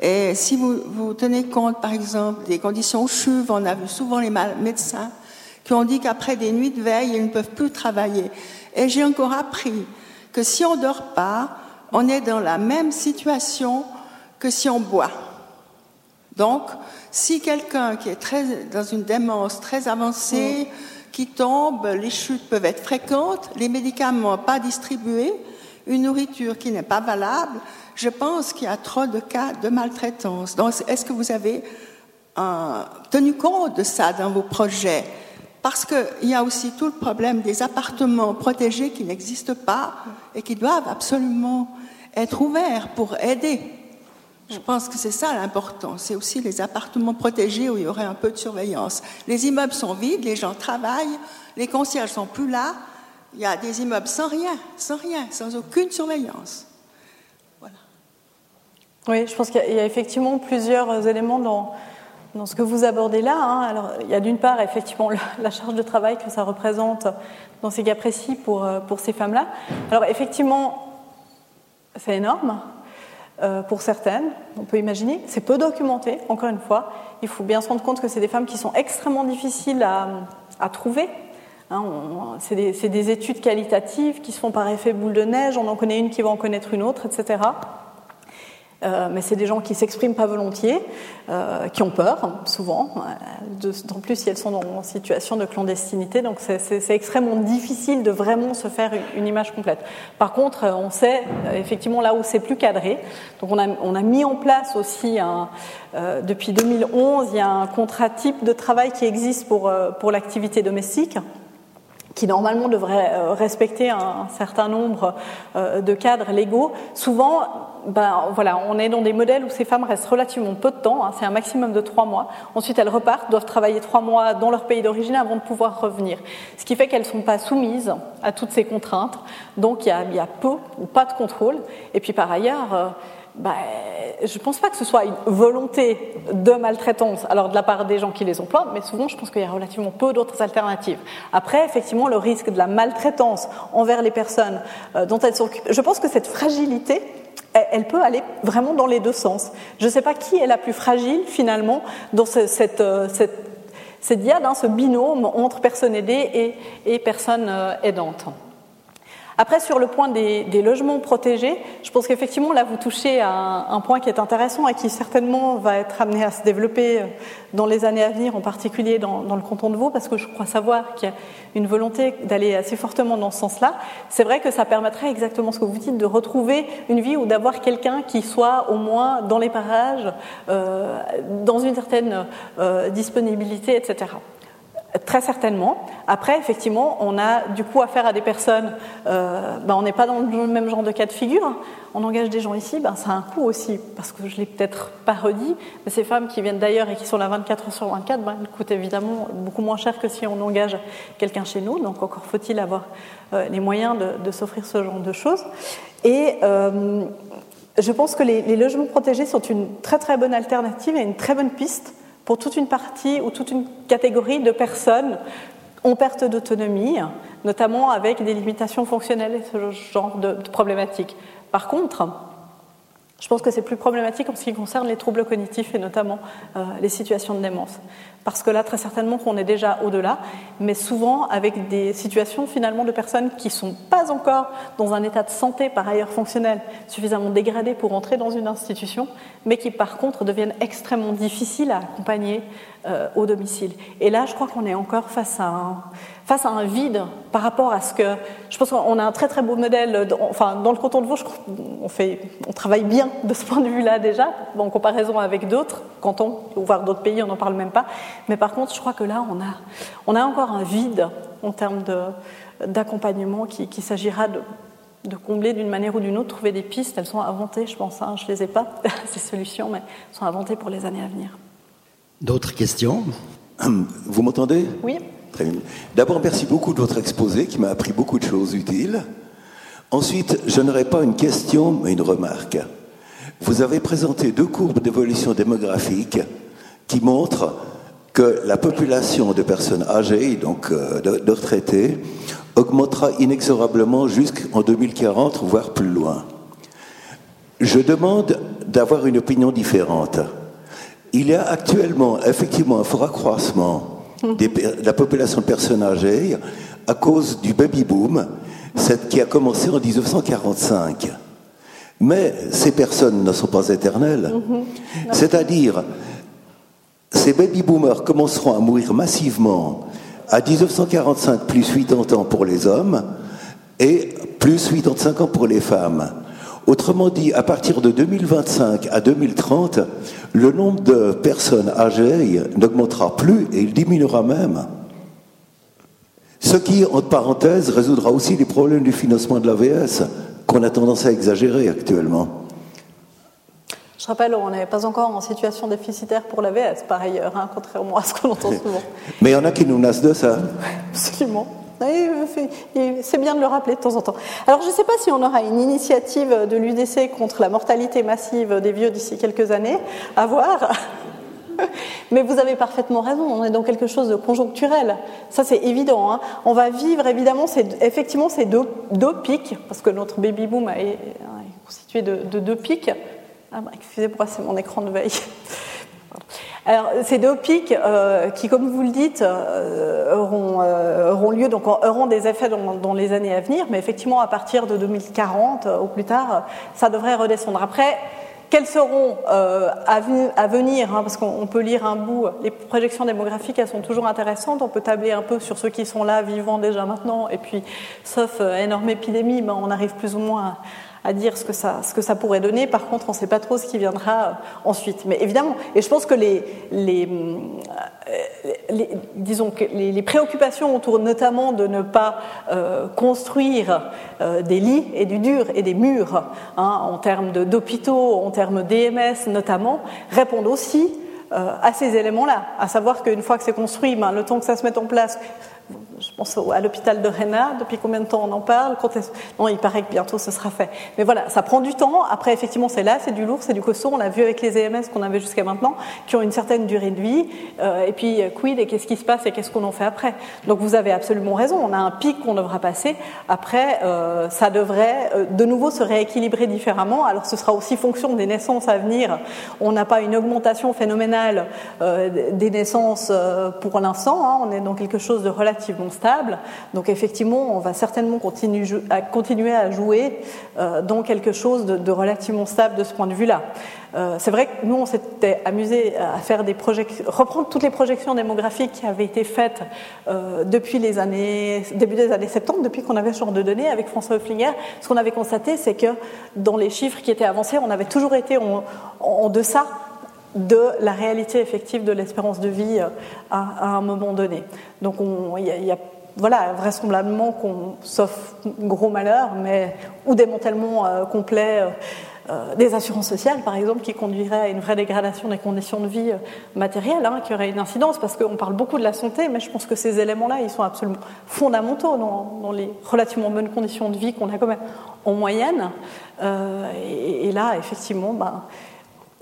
Et si vous, vous tenez compte, par exemple, des conditions chuves, on a vu souvent les médecins qui ont dit qu'après des nuits de veille, ils ne peuvent plus travailler. Et j'ai encore appris que si on dort pas, on est dans la même situation que si on boit. Donc, si quelqu'un qui est très, dans une démence très avancée, mm qui tombent, les chutes peuvent être fréquentes, les médicaments pas distribués, une nourriture qui n'est pas valable. Je pense qu'il y a trop de cas de maltraitance. Donc, est-ce que vous avez euh, tenu compte de ça dans vos projets? Parce qu'il y a aussi tout le problème des appartements protégés qui n'existent pas et qui doivent absolument être ouverts pour aider je pense que c'est ça l'important. C'est aussi les appartements protégés où il y aurait un peu de surveillance. Les immeubles sont vides, les gens travaillent, les concierges sont plus là. Il y a des immeubles sans rien, sans rien, sans aucune surveillance. Voilà. Oui, je pense qu'il y a effectivement plusieurs éléments dans, dans ce que vous abordez là. Hein. Alors, il y a d'une part effectivement la charge de travail que ça représente dans ces cas précis pour, euh, pour ces femmes-là. Alors effectivement, c'est énorme. Euh, pour certaines, on peut imaginer. C'est peu documenté, encore une fois. Il faut bien se rendre compte que c'est des femmes qui sont extrêmement difficiles à, trouver. Hein, c'est des, des, études qualitatives qui se font par effet boule de neige. On en connaît une qui va en connaître une autre, etc. euh, mais c'est des gens qui s'expriment pas volontiers, euh, qui ont peur, souvent, euh, en plus si elles sont en situation de clandestinité, donc c'est extrêmement difficile de vraiment se faire une, image complète. Par contre, on sait effectivement là où c'est plus cadré, donc on a, mis en place aussi, depuis 2011, il y a un contrat type de travail qui existe pour, pour l'activité domestique qui normalement devrait respecter un, certain nombre de cadres légaux, souvent, ben, voilà, on est dans des modèles où ces femmes restent relativement peu de temps, hein, c'est un maximum de trois mois. Ensuite, elles repartent, doivent travailler trois mois dans leur pays d'origine avant de pouvoir revenir. Ce qui fait qu'elles ne sont pas soumises à toutes ces contraintes. Donc, il y a, peu ou pas de contrôle. Et puis, par ailleurs, euh, ben, je ne pense pas que ce soit une volonté de maltraitance, alors de la part des gens qui les emploient, mais souvent je pense qu'il y a relativement peu d'autres alternatives. Après, effectivement, le risque de la maltraitance envers les personnes euh, dont elles s'occupent, je pense que cette fragilité, elle peut aller vraiment dans les deux sens. Je ne sais pas qui est la plus fragile finalement dans cette, euh, cette, cette diade, hein, ce binôme entre personnes aidées et, et personnes euh, aidantes. Après, sur le point des, logements protégés, je pense qu'effectivement, là, vous touchez à un, point qui est intéressant et qui certainement va être amené à se développer euh, dans les années à venir, en particulier dans, le canton de Vaud, parce que je crois savoir qu'il y a une volonté d'aller assez fortement dans ce sens-là. C'est vrai que ça permettrait exactement ce que vous dites, de retrouver une vie ou d'avoir quelqu'un qui soit au moins dans les parages, euh, dans une certaine euh, disponibilité, etc. Très certainement. Après, effectivement, on a du coup affaire à des personnes, euh, ben, on n'est pas dans le même genre de cas de figure. On engage des gens ici, ben, ça a un coût aussi, parce que je l'ai peut-être pas redit, mais ces femmes qui viennent d'ailleurs et qui sont là 24 heures sur 24, ben, elles coûtent évidemment beaucoup moins cher que si on engage quelqu'un chez nous. Donc encore faut-il avoir euh, les moyens de, s'offrir ce genre de choses. Et euh, je pense que les, les logements protégés sont une très très bonne alternative et une très bonne piste pour toute une partie ou toute une catégorie de personnes en perte d'autonomie, notamment avec des limitations fonctionnelles et ce genre de, problématiques. Par contre, je pense que c'est plus problématique en ce qui concerne les troubles cognitifs et notamment euh, les situations de démence parce que là, très certainement qu'on est déjà au-delà, mais souvent avec des situations finalement de personnes qui ne sont pas encore dans un état de santé, par ailleurs fonctionnel, suffisamment dégradé pour entrer dans une institution, mais qui par contre deviennent extrêmement difficiles à accompagner euh, au domicile. Et là, je crois qu'on est encore face à un, face à un vide par rapport à ce que. Je pense qu'on a un très très beau modèle. enfin, dans le canton de Vaud, on, on travaille bien de ce point de vue-là déjà, en comparaison avec d'autres cantons, voire d'autres pays, on n'en parle même pas. Mais par contre, je crois que là, on a, on a encore un vide en termes d'accompagnement qu'il qui s'agira de, de, combler d'une manière ou d'une autre, trouver des pistes. Elles sont inventées, je pense. Hein, je ne les ai pas, [LAUGHS] ces solutions, mais elles sont inventées pour les années à venir. D'autres questions? [CLEARS THROAT] Vous m'entendez? Oui. Très bien. D'abord, merci beaucoup de votre exposé qui m'a appris beaucoup de choses utiles. Ensuite, je n'aurai pas une question, mais une remarque. Vous avez présenté deux courbes d'évolution démographique qui montrent que la population de personnes âgées, donc euh, de, retraités, augmentera inexorablement jusqu'en 2040, voire plus loin. Je demande d'avoir une opinion différente. Il y a actuellement effectivement un fort accroissement de la population de personnes âgées à cause du baby boom, qui a commencé en 1945. Mais ces personnes ne sont pas éternelles. Mm-hmm. C'est-à-dire, ces baby boomers commenceront à mourir massivement à 1945 plus 80 ans pour les hommes et plus 85 ans pour les femmes. Autrement dit, à partir de 2025 à 2030, le nombre de personnes âgées n'augmentera plus et il diminuera même. Ce qui, entre parenthèses, résoudra aussi les problèmes du financement de l'AVS qu'on a tendance à exagérer actuellement. Je rappelle, on n'est pas encore en situation déficitaire pour l'AVS, par ailleurs, hein, contrairement à ce qu'on entend souvent. [LAUGHS] Mais il y en a qui nous nassent de ça. Absolument. C'est bien de le rappeler de temps en temps. Alors, je ne sais pas si on aura une initiative de l'UDC contre la mortalité massive des vieux d'ici quelques années, à voir. [LAUGHS] Mais vous avez parfaitement raison, on est dans quelque chose de conjoncturel. Ça, c'est évident. Hein. On va vivre, évidemment, effectivement ces deux, pics, parce que notre baby boom est, constitué de deux pics. Ah, bah, excusez-moi, c'est mon écran de veille. Alors, ces deux pics euh, qui, comme vous le dites, euh, euh, auront, lieu, donc auront des effets dans, les années à venir, mais effectivement, à partir de 2040 ou plus tard, ça devrait redescendre. Après, quelles seront à, venir, hein, parce qu'on peut lire un bout, les projections démographiques, elles sont toujours intéressantes, on peut tabler un peu sur ceux qui sont là, vivants déjà maintenant, et puis, sauf énorme épidémie, ben, on arrive plus ou moins à à dire ce que ça, ce que ça pourrait donner. Par contre, on ne sait pas trop ce qui viendra euh, ensuite. Mais évidemment, et je pense que les, les, euh, disons les, préoccupations autour notamment de ne pas euh, construire des lits et du dur et des murs hein, en termes d'hôpitaux, en termes d'EMS notamment, répondent aussi à ces éléments-là, à savoir qu'une fois que c'est construit, ben, le temps que ça se mette en place, je pense à l'hôpital de Rennes, depuis combien de temps on en parle? Non, il paraît que bientôt ce sera fait. Mais voilà, ça prend du temps. Après, effectivement, c'est là, c'est du lourd, c'est du costaud. On l'a vu avec les EMS qu'on avait jusqu'à maintenant, qui ont une certaine durée de vie. Euh, et puis, euh, quid et qu'est-ce qui se passe et qu'est-ce qu'on en fait après? Donc, vous avez absolument raison. On a un pic qu'on devra passer. Après, euh, ça devrait de nouveau se rééquilibrer différemment. Alors, ce sera aussi fonction des naissances à venir. On n'a pas une augmentation phénoménale des naissances pour l'instant. Hein. On est dans quelque chose de relativement stable. Donc effectivement, on va certainement continuer à, jouer euh, dans quelque chose de, relativement stable de ce point de vue-là. Euh, c'est vrai que nous, on s'était amusé à faire des projections, reprendre toutes les projections démographiques qui avaient été faites euh, depuis les années, début des années 70, depuis qu'on avait ce genre de données avec François Hofflinger. Ce qu'on avait constaté, c'est que dans les chiffres qui étaient avancés, on avait toujours été en, en deçà de la réalité effective de l'espérance de vie euh, à, un moment donné. Donc il y, a, voilà, vraisemblablement qu'on, sauf gros malheur, mais ou démantèlement euh, complet euh, des assurances sociales, par exemple, qui conduirait à une vraie dégradation des conditions de vie matérielles, hein, qui aurait une incidence, parce qu'on parle beaucoup de la santé, mais je pense que ces éléments-là, ils sont absolument fondamentaux dans, les relativement bonnes conditions de vie qu'on a quand même en moyenne. Et, et, là, effectivement, ben,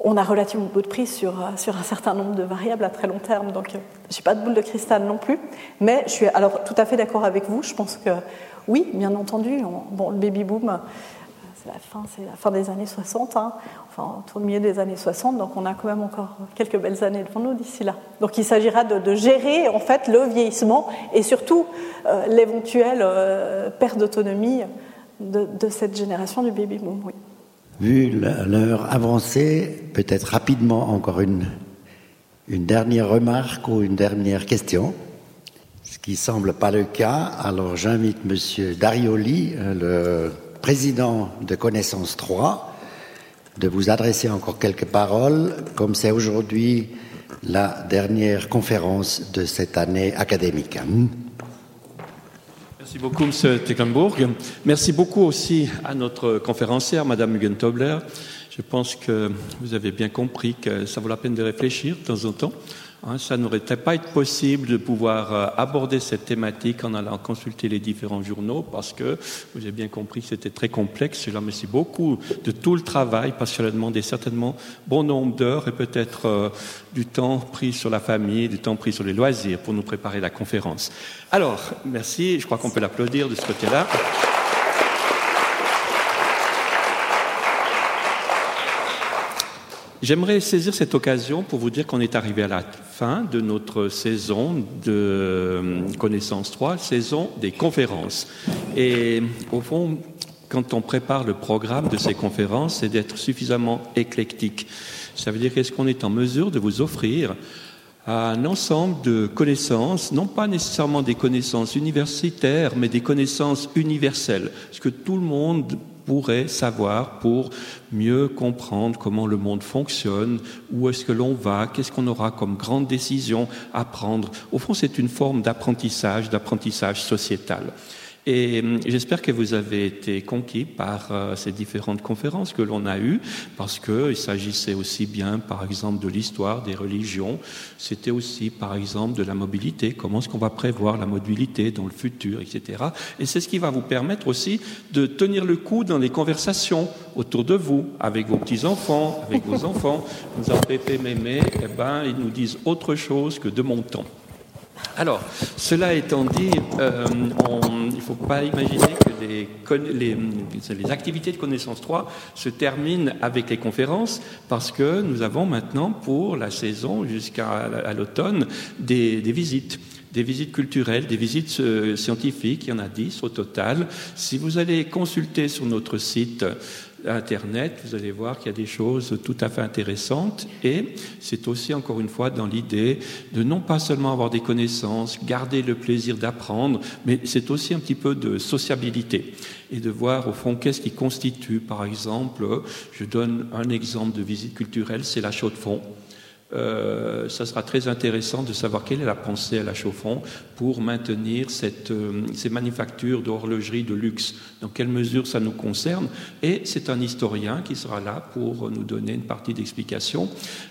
on a relativement peu de prise sur, euh, sur un certain nombre de variables à très long terme. Donc, euh, je n'ai pas de boule de cristal non plus. Mais je suis alors tout à fait d'accord avec vous. Je pense que oui, bien entendu. bon, le baby boom, euh, c'est la fin, c'est la fin des années 60, hein, enfin au milieu des années 60. Donc, on a quand même encore quelques belles années devant nous d'ici là. Donc, il s'agira de, gérer en fait le vieillissement et surtout l'éventuelle perte d'autonomie de, de, cette génération du baby boom. Oui. Vu l'heure avancée, peut-être rapidement encore une, une dernière remarque ou une dernière question, ce qui semble pas le cas. Alors j'invite Monsieur Darioli, le président de Connaissance 3, de vous adresser encore quelques paroles, comme c'est aujourd'hui la dernière conférence de cette année académique. Merci beaucoup, M. Tecklenburg. Merci beaucoup aussi à notre conférencière, Mme Tobler. Je pense que vous avez bien compris que ça vaut la peine de réfléchir de temps en temps ça n'aurait pas été possible de pouvoir euh, aborder cette thématique en allant consulter les différents journaux parce que vous avez bien compris que c'était très complexe. Cela me merci beaucoup de tout le travail parce que cela demandait certainement bon nombre d'heures et peut-être euh, du temps pris sur la famille, du temps pris sur les loisirs pour nous préparer la conférence. Alors, merci. Je crois qu'on peut l'applaudir de ce côté-là. J'aimerais saisir cette occasion pour vous dire qu'on est arrivé à la fin de notre saison de euh, Connaissance 3, saison des conférences. Et au fond, quand on prépare le programme de ces conférences, c'est d'être suffisamment éclectique. Ça veut dire qu'est-ce qu'on est en mesure de vous offrir un ensemble de connaissances, non pas nécessairement des connaissances universitaires, mais des connaissances universelles, ce que tout le monde pourrait savoir pour mieux comprendre comment le monde fonctionne, où est-ce que l'on va, qu'est-ce qu'on aura comme grande décision à prendre. Au fond, c'est une forme d'apprentissage, d'apprentissage sociétal. Et hum, j'espère que vous avez été conquis par euh, ces différentes conférences que l'on a eues, parce qu'il s'agissait aussi bien, par exemple, de l'histoire des religions, c'était aussi, par exemple, de la mobilité, comment est-ce qu'on va prévoir la mobilité dans le futur, etc. Et c'est ce qui va vous permettre aussi de tenir le coup dans les conversations autour de vous, avec vos petits-enfants, avec vos [LAUGHS] enfants. Nous avons Pépé, Mémé, eh ben, ils nous disent autre chose que de mon temps. Alors, cela étant dit, euh, il ne faut pas imaginer que les, activités de connaissance 3 se terminent avec les conférences, parce que nous avons maintenant, pour la saison jusqu'à l'automne, des, visites des visites culturelles, des visites euh, scientifiques, il y en a dix au total. Si vous allez consulter sur notre site Internet, vous allez voir qu'il y a des choses tout à fait intéressantes. Et c'est aussi, encore une fois, dans l'idée de non pas seulement avoir des connaissances, garder le plaisir d'apprendre, mais c'est aussi un petit peu de sociabilité et de voir au fond qu'est-ce qui constitue, par exemple, je donne un exemple de visite culturelle, c'est la chaux de fond. Euh, ça sera très intéressant de savoir quelle est la pensée à la Chaux-Fond pour maintenir euh, ces manufactures d'horlogerie de luxe. Dans quelle mesure ça nous concerne Et c'est un historien qui sera là pour nous donner une partie d'explication.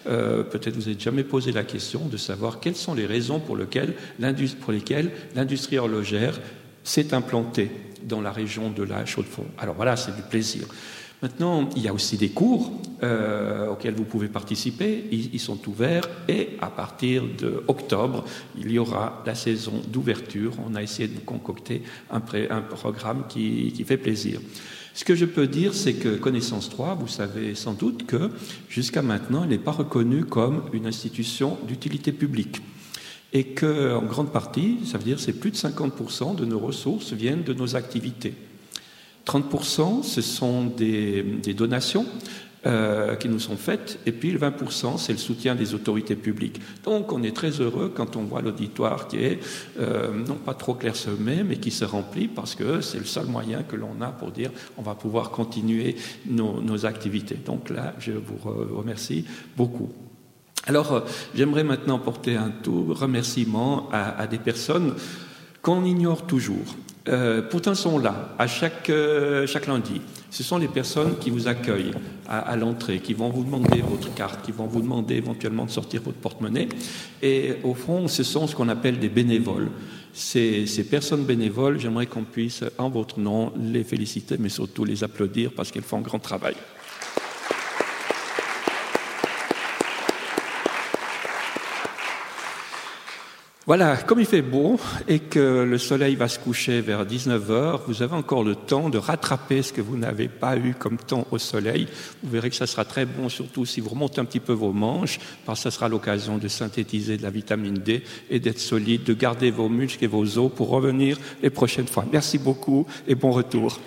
Euh, Peut-être vous n'avez jamais posé la question de savoir quelles sont les raisons pour, lesquelles l'industrie horlogère s'est implantée dans la région de la Chaux-de-Fonds. Alors voilà, c'est du plaisir. Maintenant, il y a aussi des cours euh, auxquels vous pouvez participer. Ils, sont ouverts et à partir d'octobre, il y aura la saison d'ouverture. On a essayé de concocter un, programme qui, fait plaisir. Ce que je peux dire, c'est que Connaissance 3, vous savez sans doute que jusqu'à maintenant, il n'est pas reconnu comme une institution d'utilité publique et que, en grande partie, ça veut dire c'est plus de 50% de nos ressources viennent de nos activités. 30%, ce sont des, donations euh, qui nous sont faites, et puis le 20%, c'est le soutien des autorités publiques. Donc on est très heureux quand on voit l'auditoire qui est euh, non pas trop clairsemé, mais qui se remplit parce que c'est le seul moyen que l'on a pour dire on va pouvoir continuer nos, activités. Donc là, je vous remercie beaucoup. Alors, euh, j'aimerais maintenant porter un tout remerciement à des personnes qu'on ignore toujours. Euh, pourtant, sont là à chaque, euh, chaque lundi. Ce sont les personnes qui vous accueillent à, l'entrée, qui vont vous demander votre carte, qui vont vous demander éventuellement de sortir votre porte-monnaie. Et au fond, ce sont ce qu'on appelle des bénévoles. Ces, ces personnes bénévoles, j'aimerais qu'on puisse, en votre nom, les féliciter, mais surtout les applaudir parce qu'elles font un grand travail. Voilà, comme il fait beau et que le soleil va se coucher vers 19h, vous avez encore le temps de rattraper ce que vous n'avez pas eu comme temps au soleil. Vous verrez que ça sera très bon, surtout si vous remontez un petit peu vos manches, parce que ça sera l'occasion de synthétiser de la vitamine D et d'être solide, de garder vos muscles et vos os pour revenir les prochaines fois. Merci beaucoup et bon retour.